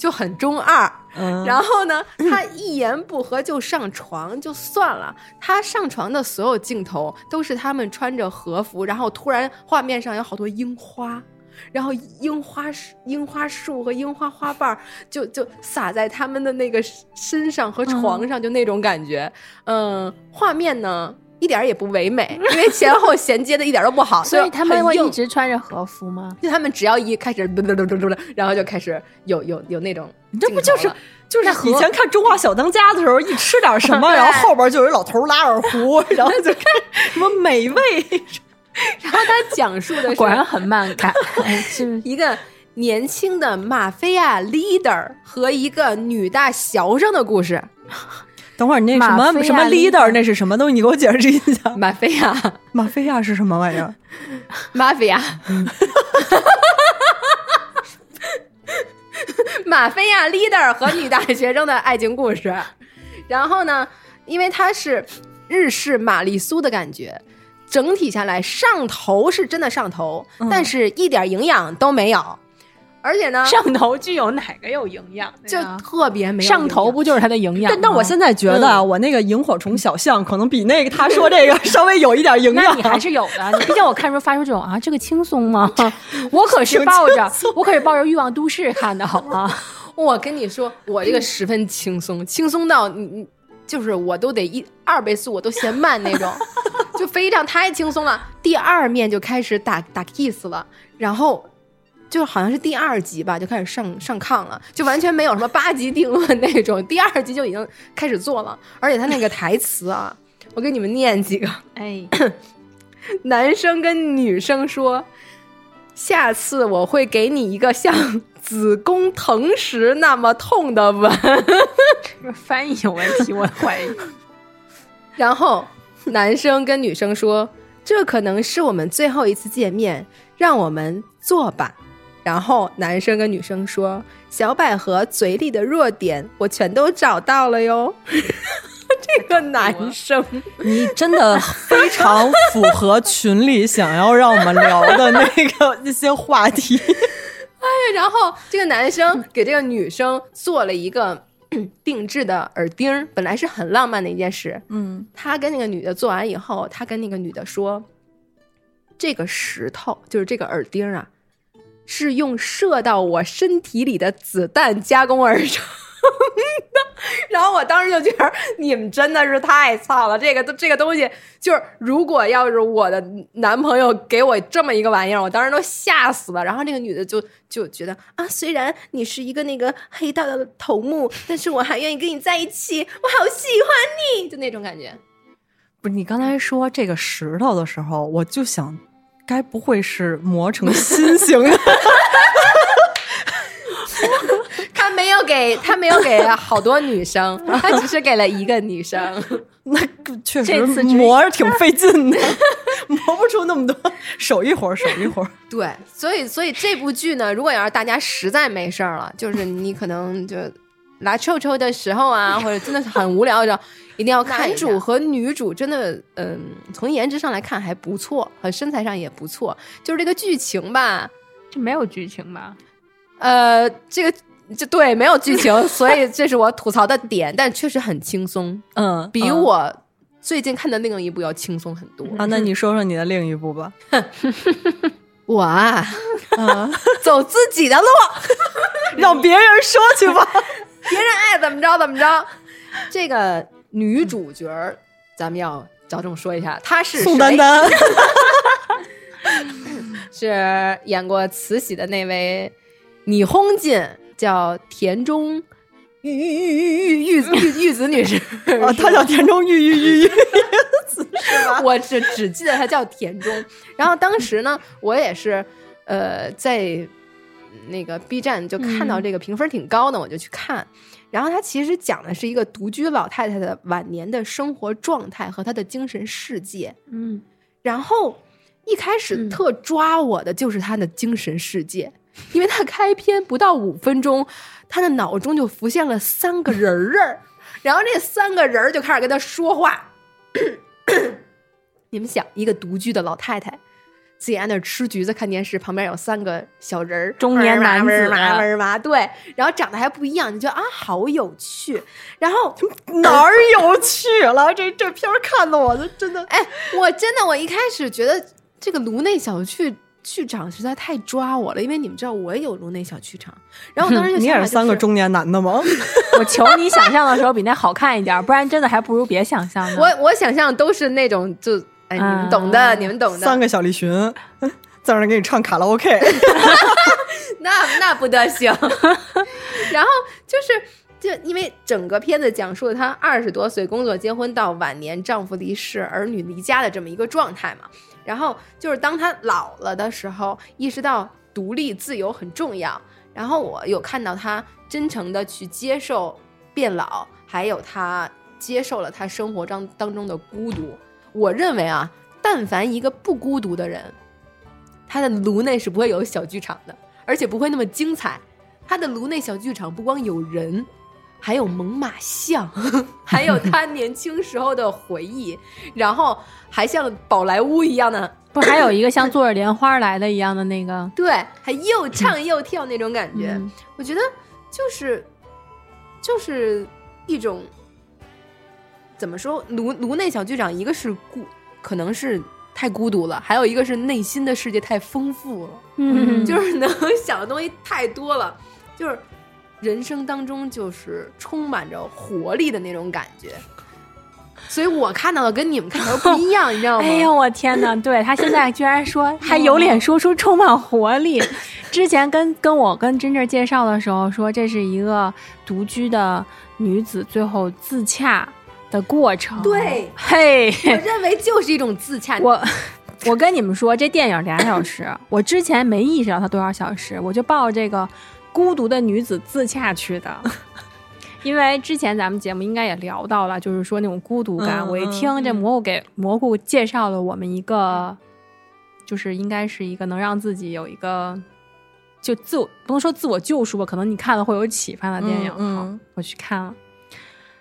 就很中二。嗯，然后呢，他一言不合就上床，就算了。他上床的所有镜头都是他们穿着和服，然后突然画面上有好多樱花，然后樱花树、樱花树和樱花花瓣就就洒在他们的那个身上和床上，就那种感觉。嗯，画面呢一点儿也不唯美，因为前后衔接的一点都不好，所以他们会就一直穿着和服吗？就他们只要一开始嘟嘟嘟嘟嘟嘟，然后就开始有有有那种这不就是就是以前看《中华小当家》的时候，一吃点什么，然后后边就有一老头拉二胡，然后就什么美味。然后他讲述的是果然很漫改，哎是一个年轻的马菲亚 leader 和一个女大学生的故事。等会儿你那什么什么 leader leader 那是什么东西？你给我解释一下。马菲亚，马菲亚是什么玩意儿？马菲亚，马菲亚 leader 和女大学生的爱情故事。然后呢，因为它是日式玛丽苏的感觉，整体下来上头是真的上头，但是一点营养都没有，而且呢，上头具有哪个有营养就？特别没有上营养头不就是它的营养？但但我现在觉得啊，我那个萤火虫小象可能比那个他说这个 稍微有一点营养。那你还是有的，你毕竟我看时候发出这种啊，这个轻松吗？我可是抱着我可是抱着欲望都市看的好吗？我跟你说，我这个十分轻松，轻松到你你就是我都得一二倍速，我都嫌慢那种，就非常太轻松了。第二面就开始打打 kiss 了，然后就好像是第二集吧，就开始上上炕了，就完全没有什么八集定论那种，第二集就已经开始做了，而且他那个台词啊，我给你们念几个，哎，男生跟女生说：“下次我会给你一个像子宫疼时那么痛的吻。这翻译有问题，我怀疑。”然后男生跟女生说：“这可能是我们最后一次见面，让我们做吧。”然后男生跟女生说：“小百合嘴里的弱点我全都找到了哟。”这个男生你真的非常符合群里想要让我们聊的那个那些话题。哎然后这个男生给这个女生做了一个 定制的耳钉儿，本来是很浪漫的一件事。嗯，他跟那个女的做完以后，他跟那个女的说：“这个石头就是这个耳钉儿啊，是用射到我身体里的子弹加工而成的。”然后我当时就觉得你们真的是太操了，这个这个东西就是，如果要是我的男朋友给我这么一个玩意儿，我当时都吓死了。然后那个女的就就觉得啊，虽然你是一个那个黑道的头目，但是我还愿意跟你在一起，我好喜欢你，就那种感觉。不是你刚才说这个石头的时候，我就想，该不会是磨成心形的？他没有给他没有给好多女生，他只是给了一个女生。那确实磨着挺费劲的，磨不出那么多，手一会儿手一会儿。对，所以所以这部剧呢，如果要是大家实在没事儿了，就是你可能就拉臭臭的时候啊，或者真的是很无聊的时候，一定要 看男主和女主真的，嗯，从颜值上来看还不错，和身材上也不错，就是这个剧情吧，就没有剧情吧？呃，这个就对，没有剧情，所以这是我吐槽的点，但确实很轻松，嗯，比嗯我最近看的另一部要轻松很多。啊，那你说说你的另一部吧。我啊，嗯，走自己的路，让别人说去吧。别人爱怎么着怎么着。这个女主角，咱们要着重说一下，她是宋丹丹，是演过慈禧的那位你轰进，叫田中。玉玉玉玉玉玉玉子女士，哦，她叫田中玉玉玉玉子，是 我只只记得她叫田中。然后当时呢，我也是，呃，在那个 B 站就看到这个评分挺高的，我就去看。然后它其实讲的是一个独居老太太的晚年的生活状态和她的精神世界。嗯，然后一开始嗯特抓我的就是她的精神世界，因为她开篇不到五分钟，她的脑中就浮现了三个人儿，然后这三个人儿就开始跟她说话。你们想，一个独居的老太太。自己在那吃橘子看电视，旁边有三个小人儿，中年男子嘛嘛，对，然后长得还不一样，你觉得啊，好有趣。然后 哪儿有趣了？这这片儿看的我都真的。哎，我真的，我一开始觉得这个颅内小剧剧场实在太抓我了，因为你们知道我也有颅内小剧场，然后我当时就 你也想法就是是三个中年男的吗？我求你想象的时候比那好看一点，不然真的还不如别想象呢。我我想象都是那种就哎，你们懂的，啊你们懂的，三个小栗旬 在那儿给你唱卡拉 OK，那那不得行。然后就是。就因为整个片子讲述了她二十多岁工作结婚到晚年丈夫离世儿女离家的这么一个状态嘛，然后就是当她老了的时候，意识到独立自由很重要，然后我有看到她真诚的去接受变老，还有她接受了她生活当当中的孤独。我认为啊，但凡一个不孤独的人，他的颅内是不会有小剧场的，而且不会那么精彩。他的颅内小剧场不光有人，还有猛犸象，还有他年轻时候的回忆，然后还像宝莱坞一样的，不还有一个像坐着莲花来的一样的那个？对，还又唱又跳那种感觉。嗯我觉得就是就是一种怎么说颅颅内小剧场，一个是孤，可能是太孤独了，还有一个是内心的世界太丰富了。嗯，就是 能想的东西太多了，就是人生当中就是充满着活力的那种感觉。所以我看到的跟你们看到的不一样，你知道吗？哎呦，我天哪！对他现在居然说 还有脸说出充满活力。之前跟跟我跟真正介绍的时候说，这是一个独居的女子最后自洽的过程。对嘿，我认为就是一种自洽。我我跟你们说，这电影俩小时，我之前没意识到它多少小时，我就抱着这个孤独的女子自洽去的。因为之前咱们节目应该也聊到了，就是说那种孤独感。嗯我一听这蘑菇给蘑菇介绍了我们一个，就是应该是一个能让自己有一个就自我不能说自我救赎吧，可能你看了会有启发的电影。嗯我去看了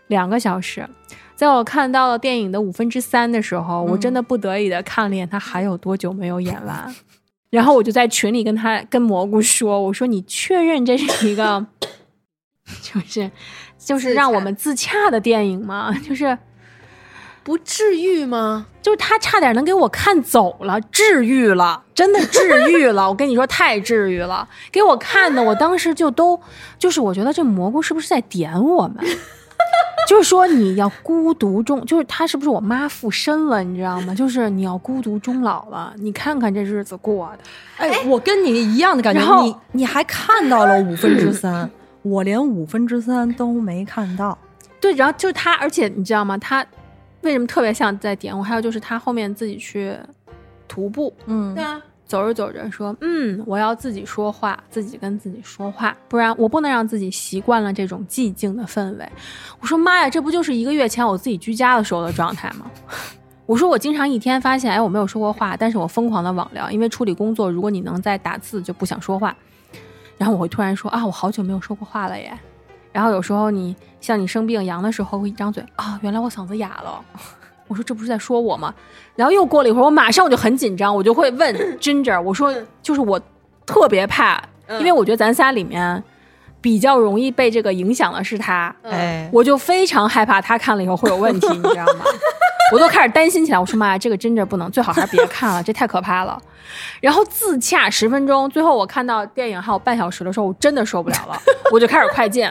两个小时，在我看到了电影的五分之三的时候，我真的不得已的看了一眼，他还有多久没有演完？然后我就在群里跟他跟蘑菇说：“我说你确认这是一个，就是就是让我们自洽的电影吗？就是不治愈吗？就是他差点能给我看走了，治愈了，真的治愈了。我跟你说，太治愈了，给我看的，我当时就都就是我觉得这蘑菇是不是在点我们？就是说你要孤独终，就是他是不是我妈附身了？你知道吗？就是你要孤独终老了，你看看这日子过的。哎，我跟你一样的感觉，然后你你还看到了五分之三，我连五分之三都没看到。对，然后就是他，而且你知道吗？他为什么特别像在点我？还有就是他后面自己去徒步，嗯对啊，走着走着说：“嗯，我要自己说话，自己跟自己说话，不然我不能让自己习惯了这种寂静的氛围。”我说：“妈呀，这不就是一个月前我自己居家的时候的状态吗？” 我说：“我经常一天发现，哎，我没有说过话，但是我疯狂的网聊，因为处理工作，如果你能在打字，就不想说话。然后我会突然说：啊，我好久没有说过话了耶。然后有时候你像你生病阳的时候，会一张嘴啊，原来我嗓子哑了。我说这不是在说我吗？然后又过了一会儿，我马上我就很紧张，我就会问 Ginger，我说就是我特别怕，因为我觉得咱仨里面比较容易被这个影响的是他，哎，我就非常害怕他看了以后会有问题，你知道吗？我都开始担心起来。我说妈呀，这个 Ginger 不能，最好还是别看了，这太可怕了。然后自洽十分钟，最后我看到电影还有半小时的时候，我真的受不了了，我就开始快进。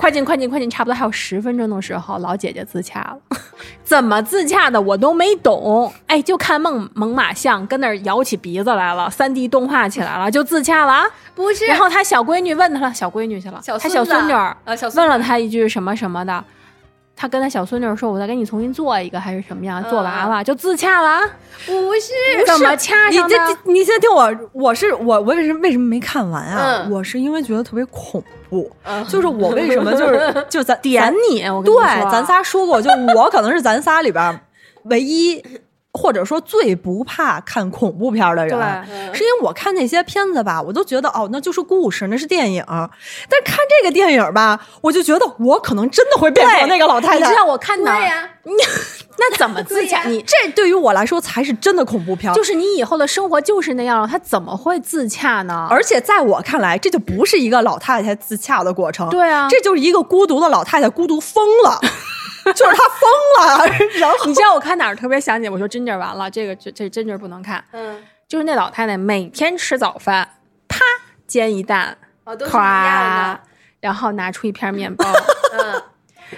快进，快进，快进！差不多还有十分钟的时候，老姐姐自洽了。怎么自洽的我都没懂。哎，就看猛猛犸象跟那儿摇起鼻子来了，三 D 动画起来了，就自洽了啊。不是，然后他小闺女问他了，小闺女去了，他小孙子小孙女儿啊小孙问了他一句什么什么的，他跟他小孙女说：“我再给你重新做一个，还是什么样？做娃娃就自洽了啊，不是，怎么掐你这上的？这你先听我，我是我我为什么为什么没看完啊？嗯。我是因为觉得特别恐怖，嗯。就是我为什么就是 就咱点你，我跟你对说，咱仨说过，就我可能是咱仨里边唯一或者说最不怕看恐怖片的人。是因为我看那些片子吧，我都觉得哦，那就是故事，那是电影。但看这个电影吧，我就觉得我可能真的会变成那个老太太。你知道我看哪儿？对呀，那怎么自洽？你这对于我来说才是真的恐怖片。就是你以后的生活就是那样了，他怎么会自洽呢？而且在我看来，这就不是一个老太太自洽的过程。对啊这就是一个孤独的老太太，孤独疯了，就是他疯了。然后你知道我看哪儿特别想起？我说真劲儿完了，这个这这真劲儿不能看。嗯，就是那老太太每天吃早饭，啪煎一蛋，哦，都是一样咵，然后拿出一片面 包，嗯，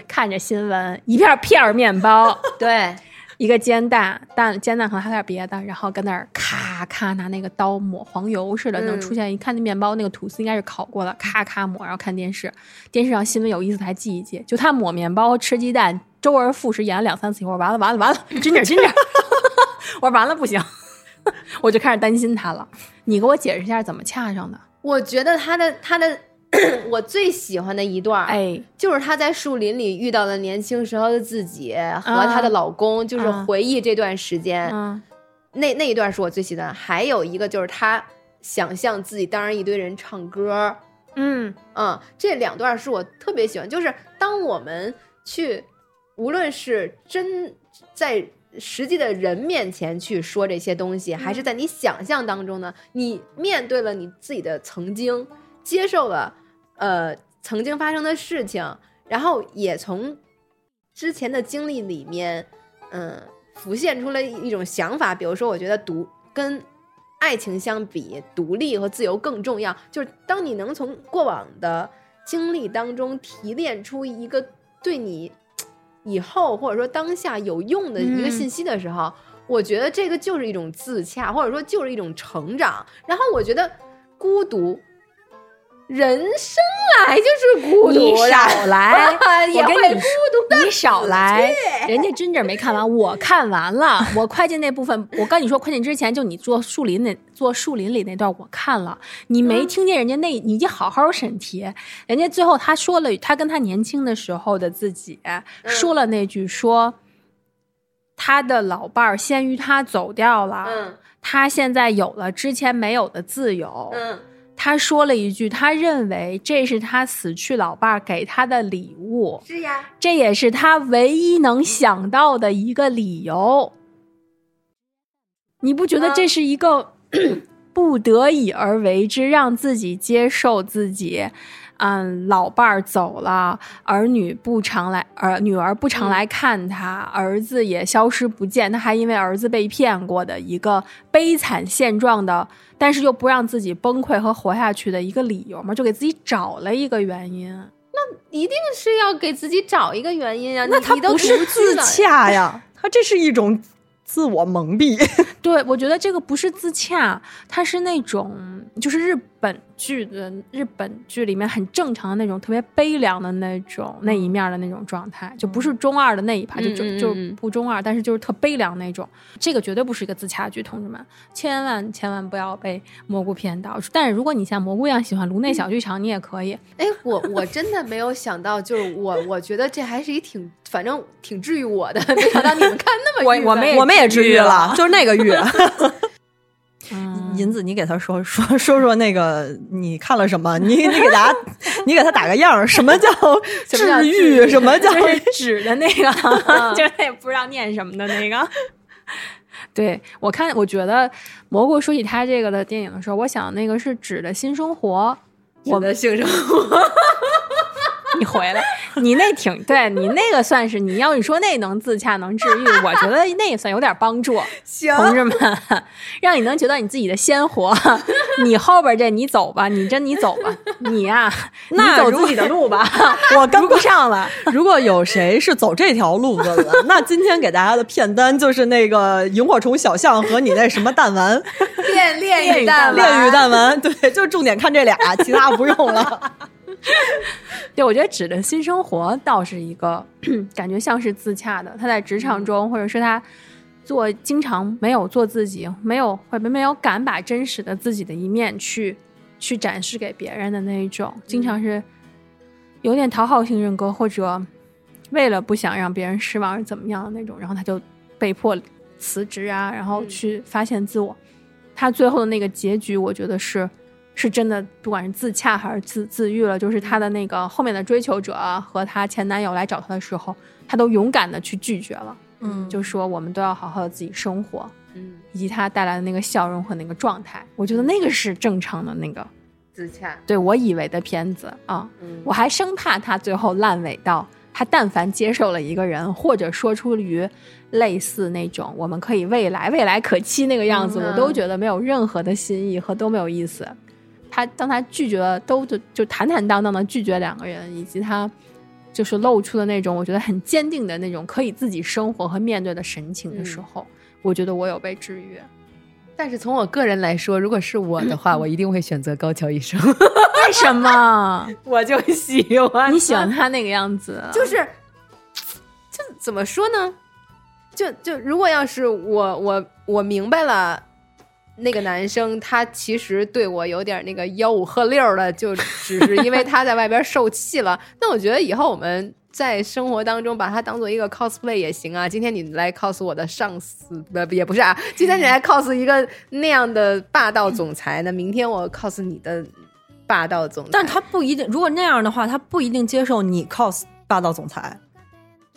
看着新闻，一片片面包，对，一个煎蛋，蛋煎蛋可能还有点别的，然后跟那儿咔咔拿那个刀抹黄油似的，能嗯出现一看那面包那个吐司应该是烤过的，咔咔抹，然后看电视，电视上新闻有意思的还记一记，就他抹面包吃鸡蛋，周而复始演了两三次以后，完了完了完了，真点真点，我说完了不行，我就开始担心他了。你给我解释一下怎么掐上的？我觉得他的他的 我最喜欢的一段儿，哎，就是她在树林里遇到了年轻时候的自己和她的老公，就是嗯回忆这段时间，嗯那那一段是我最喜欢的。还有一个就是她想象自己当着一堆人唱歌，嗯嗯，这两段是我特别喜欢。就是当我们去，无论是真在实际的人面前去说这些东西，还是在你想象当中呢，你面对了你自己的曾经，接受了呃曾经发生的事情，然后也从之前的经历里面，嗯、浮现出了一种想法。比如说，我觉得独跟爱情相比，独立和自由更重要。就是当你能从过往的经历当中提炼出一个对你以后或者说当下有用的一个信息的时候，我觉得这个就是一种自洽，或者说就是一种成长。然后我觉得孤独。人生来就是孤独，你少来 也我跟你会孤独的你少来，人家真正没看完，我看完了。我快进那部分，我跟你说，快进之前就你做树林那做树林里那段我看了，你没听见人家那，你就好好审题。人家最后他说了，他跟他年轻的时候的自己、说了那句说。他的老伴儿先于他走掉了，嗯他现在有了之前没有的自由，嗯他说了一句，他认为这是他死去老伴儿给他的礼物，是呀，这也是他唯一能想到的一个理由。你不觉得这是一个 不得已而为之，让自己接受自己？嗯，老伴儿走了，儿女不常来，儿女儿不常来看他，儿子也消失不见，他还因为儿子被骗过的一个悲惨现状的，但是又不让自己崩溃和活下去的一个理由嘛，就给自己找了一个原因。那一定是要给自己找一个原因啊！那他不是自洽呀，他这是一种自我蒙蔽。对，我觉得这个不是自洽，他是那种就是日本剧的日本剧里面很正常的那种特别悲凉的那种那一面的那种状态，就不是中二的那一趴，就就就不中二，但是就是特悲凉那种。这个绝对不是一个自洽剧，同志们，千万千万不要被蘑菇骗到。但是如果你像蘑菇一样喜欢颅内小剧场，你也可以。哎，我我真的没有想到，就是我 我觉得这还是一挺，反正挺治愈我的。没想到你们看那么我我们也我们也治愈了，就是那个郁。嗯，银子，你给他说说说说那个你看了什么？你你给大家 你给他打个样儿，什么叫 治愈？什么叫就是纸的那个，就是他也不知道念什么的那个。对我看，我觉得蘑菇说起他这个的电影的时候，我想那个是指的新生活。我的性生活，你回来，你那挺对你那个算是你要你说那能自洽能治愈，我觉得那也算有点帮助。行同志们，让你能觉得你自己的鲜活。你后边这你走吧，你真你走吧，你呀、你走自己的路吧，我跟跟不上了。如果有谁是走这条路子的，那今天给大家的片单就是那个萤火虫小象和你那什么弹丸炼炼炼狱弹狱弹丸炼狱弹丸，对，就重点看这俩，其他不用了。对，我觉得指的新生活倒是一个感觉像是自洽的。他在职场中，或者是他做经常没有做自己，没有或者没有敢把真实的自己的一面去去展示给别人的那一种，经常是有点讨好型人格，或者为了不想让别人失望而怎么样的那种，然后他就被迫辞职啊，然后去发现自我。他最后的那个结局，我觉得是是真的，不管是自洽还是自自愈了，就是她的那个后面的追求者和她前男友来找她的时候，她都勇敢的去拒绝了，嗯。就说我们都要好好的自己生活，嗯，以及她带来的那个笑容和那个状态，我觉得那个是正常的那个，自洽，对我以为的片子啊，嗯。我还生怕她最后烂尾到她但凡接受了一个人，或者说出于类似那种我们可以未来未来可期那个样子，嗯我都觉得没有任何的新意和都没有意思。他当他拒绝了，都就就坦坦荡荡的拒绝两个人，以及他就是露出的那种我觉得很坚定的那种可以自己生活和面对的神情的时候，我觉得我有被治愈。但是从我个人来说，如果是我的话，我一定会选择高桥医生。为什么？我就喜欢你喜欢他那个样子？就是，就怎么说呢？就就如果要是我我我明白了，那个男生他其实对我有点那个吆五喝六的，就只是因为他在外边受气了。那我觉得以后我们在生活当中把他当做一个 cosplay 也行啊。今天你来 cos 我的上司，不也不是啊，今天你来 cos 一个那样的霸道总裁，那明天我 cos 你的霸道总裁。但他不一定，如果那样的话，他不一定接受你 cos 霸道总裁。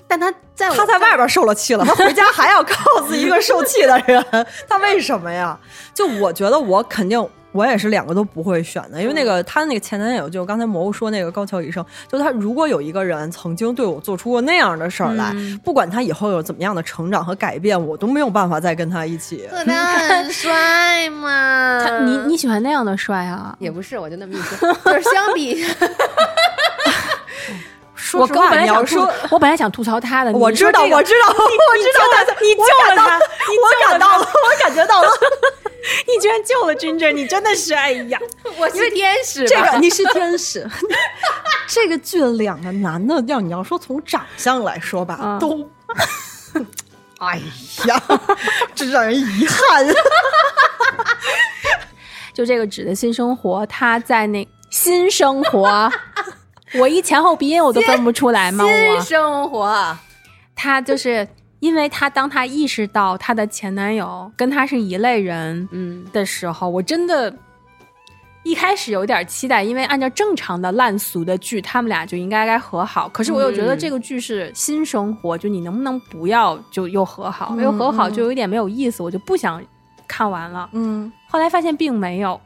但他在他在外边受了气了，他回家还要 cos 一个受气的人，他为什么呀？就我觉得我肯定。我也是两个都不会选的，因为那个他那个前男友，就刚才蘑菇说那个高桥医生，就他如果有一个人曾经对我做出过那样的事儿来，嗯不管他以后有怎么样的成长和改变，我都没有办法再跟他一起。可他很 帅嘛。他你你喜欢那样的帅啊？也不是，我就那么一说，就是相比，我说实话，我本来想说，我本来想吐槽他的，我知道，我知道，我知道他，你救了他，我感到了，我感觉到了。你居然救了 Ginger，你真的是哎呀！我是天使。这个你是天使。这个剧的两个男的，要你要说从长相来说吧，嗯都，哎呀，这让人遗憾。就这个纸的新生活，他在那新生活，我一前后鼻音我都分不出来吗？新我生活，他就是因为他当他意识到他的前男友跟他是一类人嗯，的时候，我真的。一开始有点期待，因为按照正常的烂俗的剧，他们俩就应该该和好。可是我又觉得嗯这个剧是新生活，就你能不能不要就又和好？嗯又和好嗯就有一点没有意思，我就不想看完了。嗯，后来发现并没有，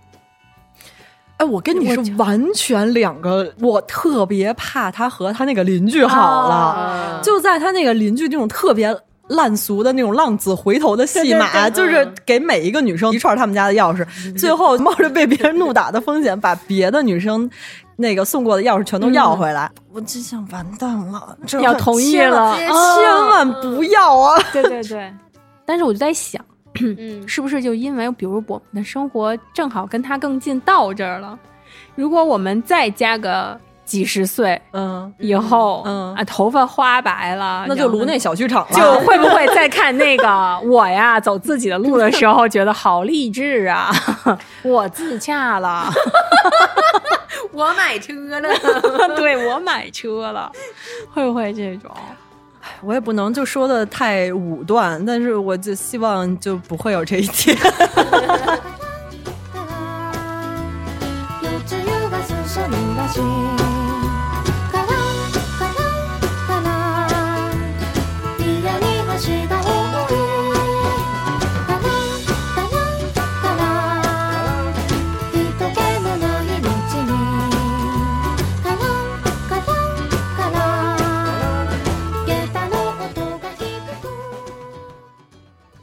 哎，我跟你我是完全两个，我特别怕他和他那个邻居好了，啊就在他那个邻居那种特别。烂俗的那种浪子回头的戏码，对对对就是给每一个女生一串他们家的钥匙，最后冒着被别人怒打的风险，把别的女生那个送过的钥匙全都要回来。我真想完蛋了，这要同意了千千万不要啊！对对对。但是我就在想，嗯，是不是就因为比如我们的生活正好跟他更近到这儿了，如果我们再加个几十岁嗯，以后，嗯啊，头发花白了，那就颅内小剧场了。就会不会再看那个我呀走自己的路的时候，觉得好励志啊！我自洽了，我买车了，对我买车了，会不会这种？我也不能就说的太武断，但是我就希望就不会有这一天。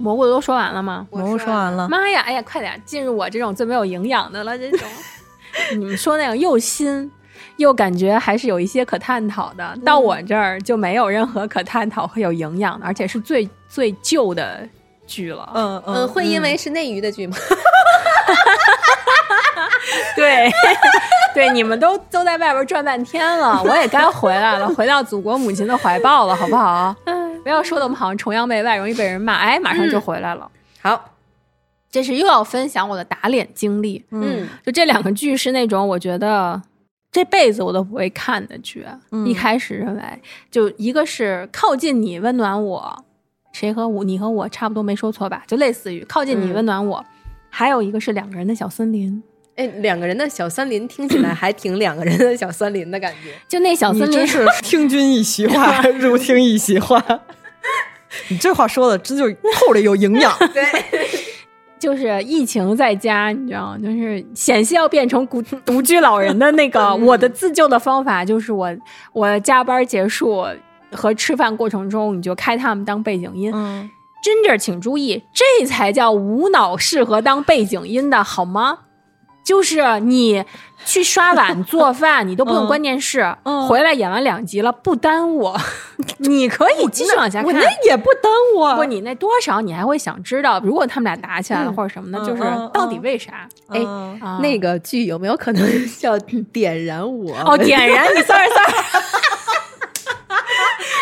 蘑菇都说完了吗？蘑菇说完了，妈呀，哎呀，快点进入我这种最没有营养的了，这种。你们说那样又新又感觉还是有一些可探讨的，到我这儿就没有任何可探讨和有营养的，而且是最最旧的剧了。嗯嗯，会因为是内娱的剧吗？对，对，你们都都在外边转半天了，我也该回来了，回到祖国母亲的怀抱了，好不好？不要说的我们好像崇洋媚外，容易被人骂。哎，马上就回来了。好，这是又要分享我的打脸经历。嗯就这两个剧是那种我觉得这辈子我都不会看的剧。嗯一开始认为，就一个是靠近你，温暖我，谁和我，你和我差不多，没说错吧？就类似于靠近你，嗯温暖我。还有一个是两个人的小森林，哎，两个人的小森林听起来还挺两个人的小森林的感觉。就那小森林真是听君一席话，如听一席话。你这话说的真就是透着有营养。对就是疫情在家，你知道吗？就是险些要变成孤独居老人的那个，我的自救的方法就是我我加班结束和吃饭过程中，你就开他们当背景音。嗯，Ginger，请注意，这才叫无脑适合当背景音的好吗？就是你去刷碗、做饭，你都不用嗯关电视，嗯回来演完两集了，不耽误，你可以继续往下看。我那也不耽误啊。不，你那多少你还会想知道，如果他们俩打起来了嗯或者什么的，嗯就是嗯到底嗯为啥？哎那个剧有没有可能 叫点燃我？哦，点燃你，sorry sorry，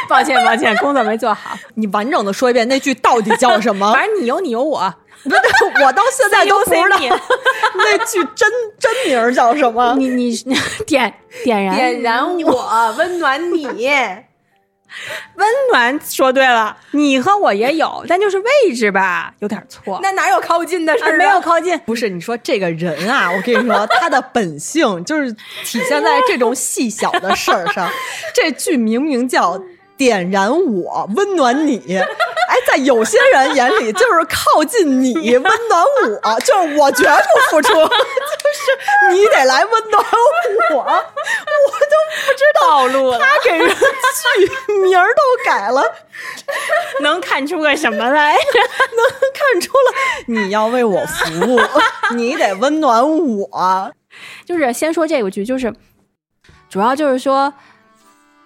抱歉抱歉，工作没做好。你完整的说一遍那句到底叫什么？反正你有你有我，不是，我到现在都不知道 那句真真名叫什么。你你点点燃点燃我，温暖你。温暖，说对了，你和我也有，但就是位置吧有点错。那哪有靠近的事啊儿、没有靠近，不是你说这个人啊，我跟你说，他的本性就是体现在这种细小的事儿上。这剧明明叫“点燃我，温暖你”，哎，在有些人眼里就是靠近你，温暖我，就是我绝不付出，就是你得来温暖我，我都不知道 暴露了，他给人剧名儿都改了。能看出个什么来？能看出了你要为我服务，你得温暖我。就是先说这个剧，就是主要就是说，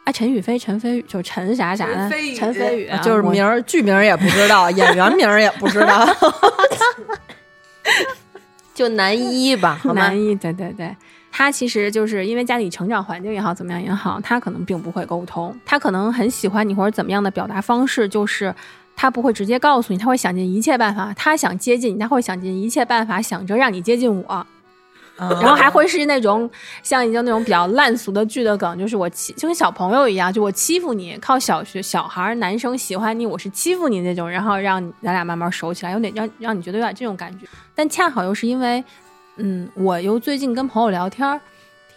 啊，陈宇飞、陈飞宇，就陈啥啥的陈飞，宇就是名儿、剧名儿也不知道，演员名儿也不知道。就男一吧，好吗男？一，对对对，他其实就是因为家里成长环境也好，怎么样也好，他可能并不会沟通，他可能很喜欢你或者怎么样的表达方式，就是他不会直接告诉你，他会想尽一切办法，他想接近你，他会想尽一切办法想着让你接近我，然后还会是那种像已经那种比较烂俗的剧的梗，就是我欺就跟小朋友一样，就我欺负你，靠小学小孩儿男生喜欢你，我是欺负你那种，然后让你咱俩慢慢熟起来，有点让让你觉得有点这种感觉。但恰好又是因为，嗯，我又最近跟朋友聊天，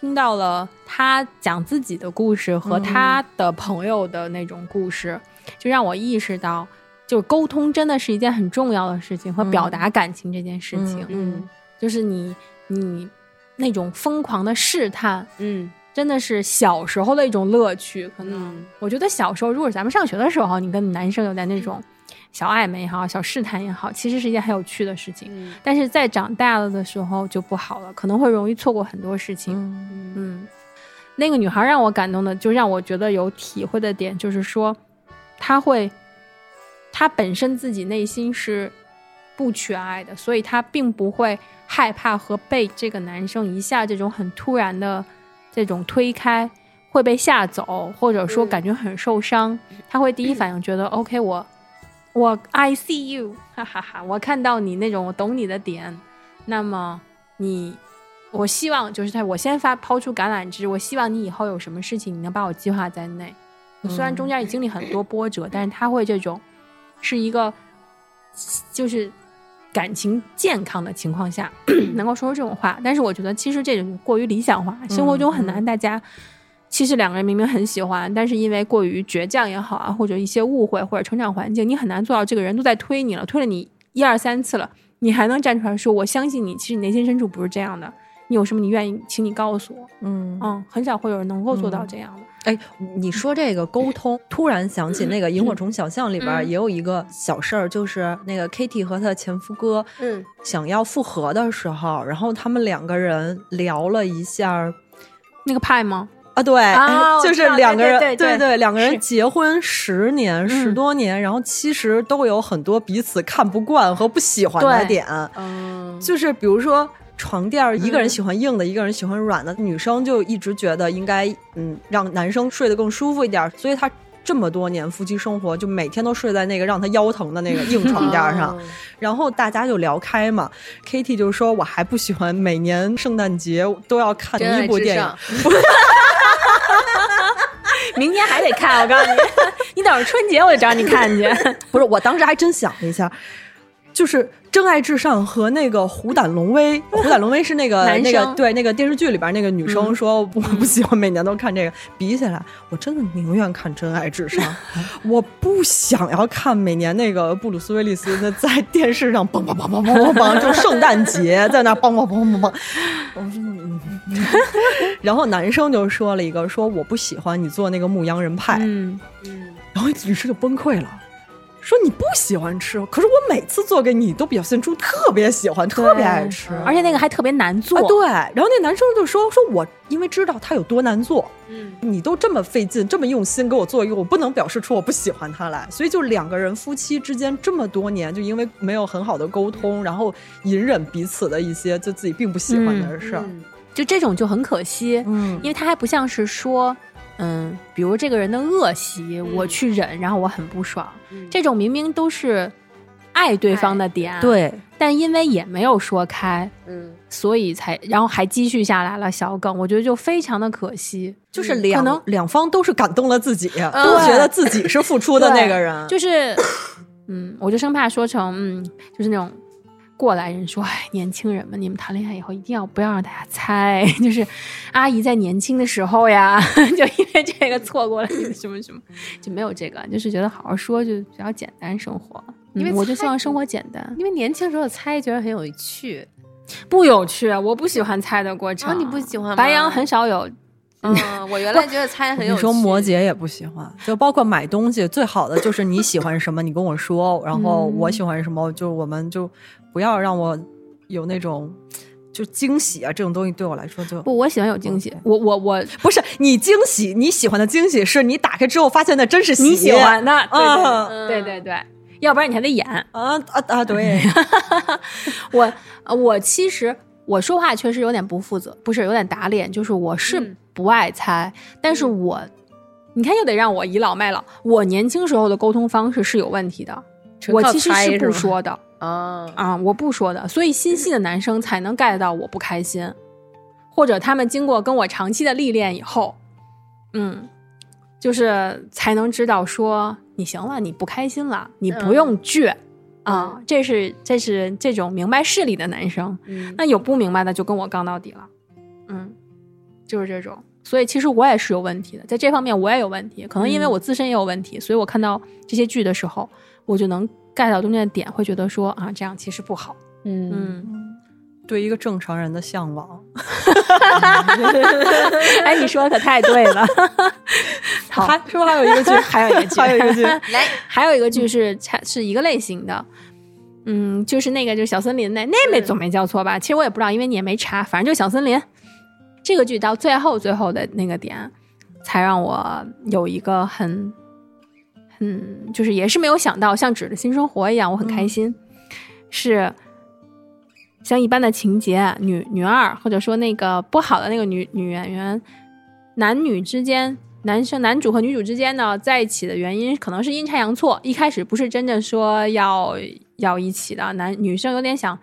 听到了他讲自己的故事和他的朋友的那种故事，就让我意识到，就是沟通真的是一件很重要的事情，和表达感情这件事情，嗯。就是你你那种疯狂的试探，嗯真的是小时候的一种乐趣。可能、嗯我觉得小时候，如果是咱们上学的时候，你跟男生有点那种小暧昧也好，小试探也好，其实是一件很有趣的事情。嗯但是在长大了的时候就不好了，可能会容易错过很多事情。嗯嗯，那个女孩让我感动的，就让我觉得有体会的点，就是说，她会，她本身自己内心是不缺爱的，所以她并不会害怕和被这个男生一下这种很突然的这种推开会被吓走，或者说嗯感觉很受伤，他会第一反应觉得、OK，我我 I see you，哈哈哈，我看到你那种我懂你的点，那么你。我希望就是他，我先发抛出橄榄枝，我希望你以后有什么事情，你能把我计划在内。虽然中间也经历很多波折，但是他会这种是一个就是感情健康的情况下 能够说出这种话。但是我觉得其实这种过于理想化，生活中很难大家。其实两个人明明很喜欢，但是因为过于倔强也好啊，或者一些误会或者成长环境，你很难做到这个人都在推你了，推了你一二三次了，你还能站出来说我相信你。其实你内心深处不是这样的，你有什么你愿意，请你告诉我。嗯嗯，很少会有人能够做到这样的。哎，你说这个沟通，突然想起那个《萤火虫小巷》里边也有一个小事儿，就是那个 Kitty 和她的前夫哥嗯想要复合的时候，然后他们两个人聊了一下那个派吗？啊，对，啊 就是两个人，对对对两个人结婚十年、十嗯多年，然后其实都有很多彼此看不惯和不喜欢的点，嗯，就是比如说。床垫儿，一个人喜欢硬的，一个人喜欢软的。女生就一直觉得应该，嗯，让男生睡得更舒服一点儿，所以她这么多年夫妻生活，就每天都睡在那个让她腰疼的那个硬床垫儿上。哦然后大家就聊开嘛，Kitty 就说：“我还不喜欢每年圣诞节都要看一部电影上，明年还得看，我告诉你，你等着春节我就找你看去。不是，我当时还真想了一下，就是《真爱至上》和那个《虎胆龙威》，《虎胆龙威》是那个那个对那个电视剧里边那个女生说我不我不喜欢每年都看这个，比起来，我真的宁愿看《真爱至上 》，我不想要看每年那个布鲁斯威利斯那在电视上梆梆梆梆梆梆梆，就圣诞节在那梆梆梆梆梆，我说嗯，然后男生就说了一个说我不喜欢你做那个牧羊人派，嗯，然后律师就崩溃了，说你不喜欢吃，可是我每次做给你都表现出特别喜欢，特别爱吃。而且那个还特别难做。啊，对，然后那男生就说：“说我因为知道他有多难做，嗯你都这么费劲，这么用心给我做一个，我不能表示出我不喜欢他来。所以就两个人夫妻之间这么多年，就因为没有很好的沟通，然后隐忍彼此的一些就自己并不喜欢的事儿。嗯就这种就很可惜，嗯因为他还不像是说，嗯，比如这个人的恶习，我去忍，然后我很不爽，嗯。这种明明都是爱对方的点，，对，但因为也没有说开，嗯。所以才然后还积蓄下来了小梗，我觉得就非常的可惜。就是两可能两方都是感动了自己，都觉得自己是付出的那个人。就是，嗯，我就生怕说成，嗯，就是那种过来人说，哎，年轻人们，你们谈恋爱以后一定要不要让大家猜，就是阿姨在年轻的时候呀，就因为这个错过了什么什么，就没有这个，就是觉得好好说，就比较简单生活。因为嗯我就希望生活简单，因为年轻时候猜觉得很有趣，不有趣。我不喜欢猜的过程，啊你不喜欢吗白羊很少有，嗯，我原来觉得猜很有趣。你说摩羯也不喜欢，就包括买东西，最好的就是你喜欢什么，你跟我说，然后嗯我喜欢什么，就我们就不要让我有那种就惊喜啊，这种东西对我来说就不，我喜欢有惊喜。我我我不是你惊喜，你喜欢的惊喜是你打开之后发现那真是喜你喜欢的，对啊对对对对，要不然你还得演。啊啊啊！对，我呃我其实我说话确实有点不负责，不是有点打脸，就是我是嗯不爱猜，但是我你看又得让我倚老卖老，我年轻时候的沟通方式是有问题的，我其实是不说的啊，啊，我不说的，所以心细的男生才能 get 到我不开心，或者他们经过跟我长期的历练以后，嗯，就是才能知道说你行了，你不开心了，你不用倔。啊，这是这是这种明白事理的男生，嗯那有不明白的就跟我杠到底了，嗯，就是这种。所以其实我也是有问题的，在这方面我也有问题，可能因为我自身也有问题，所以我看到这些剧的时候，我就能 get 到中间的点，会觉得说啊，这样其实不好。嗯，嗯，对一个正常人的向往。哎，你说的可太对了。好，还是不是还有一个剧？还有一个剧，还有一个剧，来，还有一个剧是是一个类型的，嗯，就是那个就是小森林那那没总没叫错吧？其实我也不知道，因为你也没查，反正就是小森林。这个剧到最后最后的那个点，才让我有一个很很就是也是没有想到，像《纸的新生活》一样，我很开心，是。像一般的情节，女女二或者说那个不好的那个女女演员，男女之间，男生男主和女主之间呢在一起的原因可能是阴差阳错，一开始不是真正说要要一起的，男女生有点想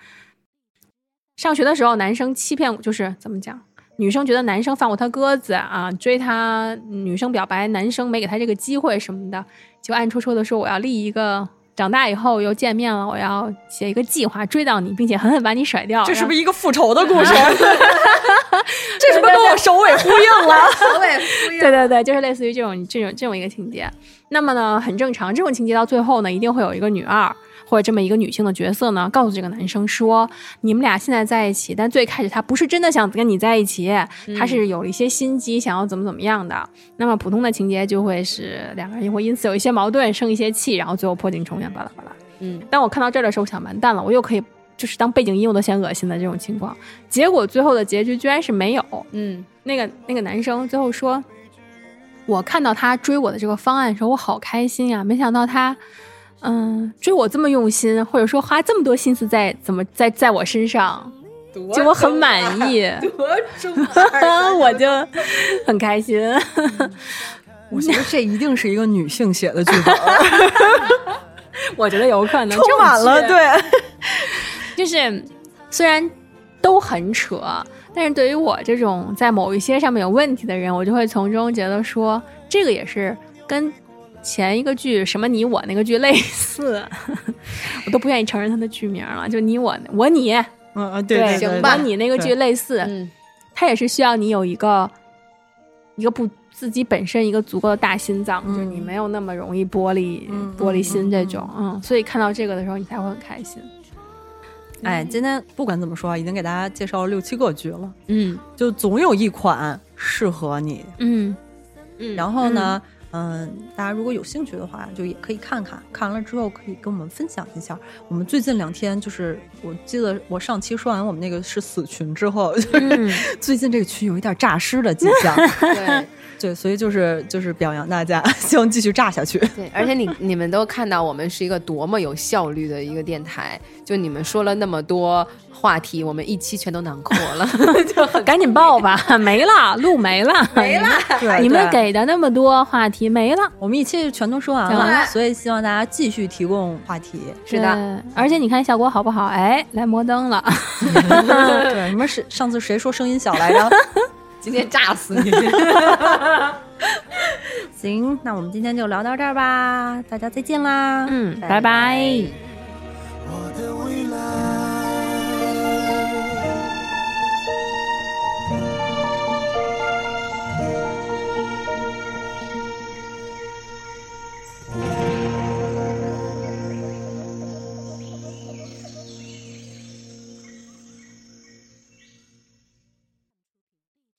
上学的时候，男生欺骗就是怎么讲，女生觉得男生放过她鸽子啊，追她，女生表白，男生没给她这个机会什么的，就暗戳戳的说我要立一个。长大以后又见面了，我要写一个计划追到你，并且狠狠把你甩掉。这是不是是一个复仇的故事？这是不是跟我首尾呼应了？首尾呼应，对对对，就是类似于这种这种这种一个情节。那么呢，很正常，这种情节到最后呢，一定会有一个女二或者这么一个女性的角色呢，告诉这个男生说，你们俩现在在一起，但最开始他不是真的想跟你在一起，他是有了一些心机，想要怎么怎么样的。那么普通的情节就会是两个人会因此有一些矛盾，生一些气，然后最后破镜重圆，巴拉巴拉。嗯，当我看到这儿的时候，我想完蛋了，我又可以就是当背景音，我都嫌恶心的这种情况。结果最后的结局居然是没有。嗯那个那个男生最后说，我看到他追我的这个方案的时候，我好开心呀！没想到他，嗯，追我这么用心，或者说花这么多心思在怎么在在我身上，就我很满意，多中 我就很开心。我觉得这一定是一个女性写的剧本，我觉得有可能充满了对。就是虽然都很扯，但是对于我这种在某一些上面有问题的人，我就会从中觉得说，这个也是跟前一个剧什么你我那个剧类似，我都不愿意承认它的剧名了，就你我我你。嗯嗯，对行吧你那个剧类似，嗯它也是需要你有一个一个不自己本身一个足够的大心脏，嗯就是你没有那么容易玻璃、嗯玻璃心这种，嗯所以看到这个的时候，你才会很开心。哎，今天不管怎么说，已经给大家介绍了六七个剧了，嗯。就总有一款适合你。嗯。嗯然后呢，嗯、大家如果有兴趣的话，就也可以看看，看完了之后可以跟我们分享一下。我们最近两天就是，我记得我上期说完我们那个是死群之后，就是、嗯 最近这个群有一点诈尸的迹象。对对，所以就是就是表扬大家，希望继续炸下去。对，而且你 你们都看到我们是一个多么有效率的一个电台，就你们说了那么多话题，我们一期全都囊括了，就赶紧报吧，没了，录没了，没了。对你们给的那么多话题没了，我们一期全都说完了，所以希望大家继续提供话题。是的，而且你看效果好不好？哎，来摩登了，对，你们是上次谁说声音小来着？今天炸死你！行，那我们今天就聊到这儿吧，大家再见啦！嗯，拜拜。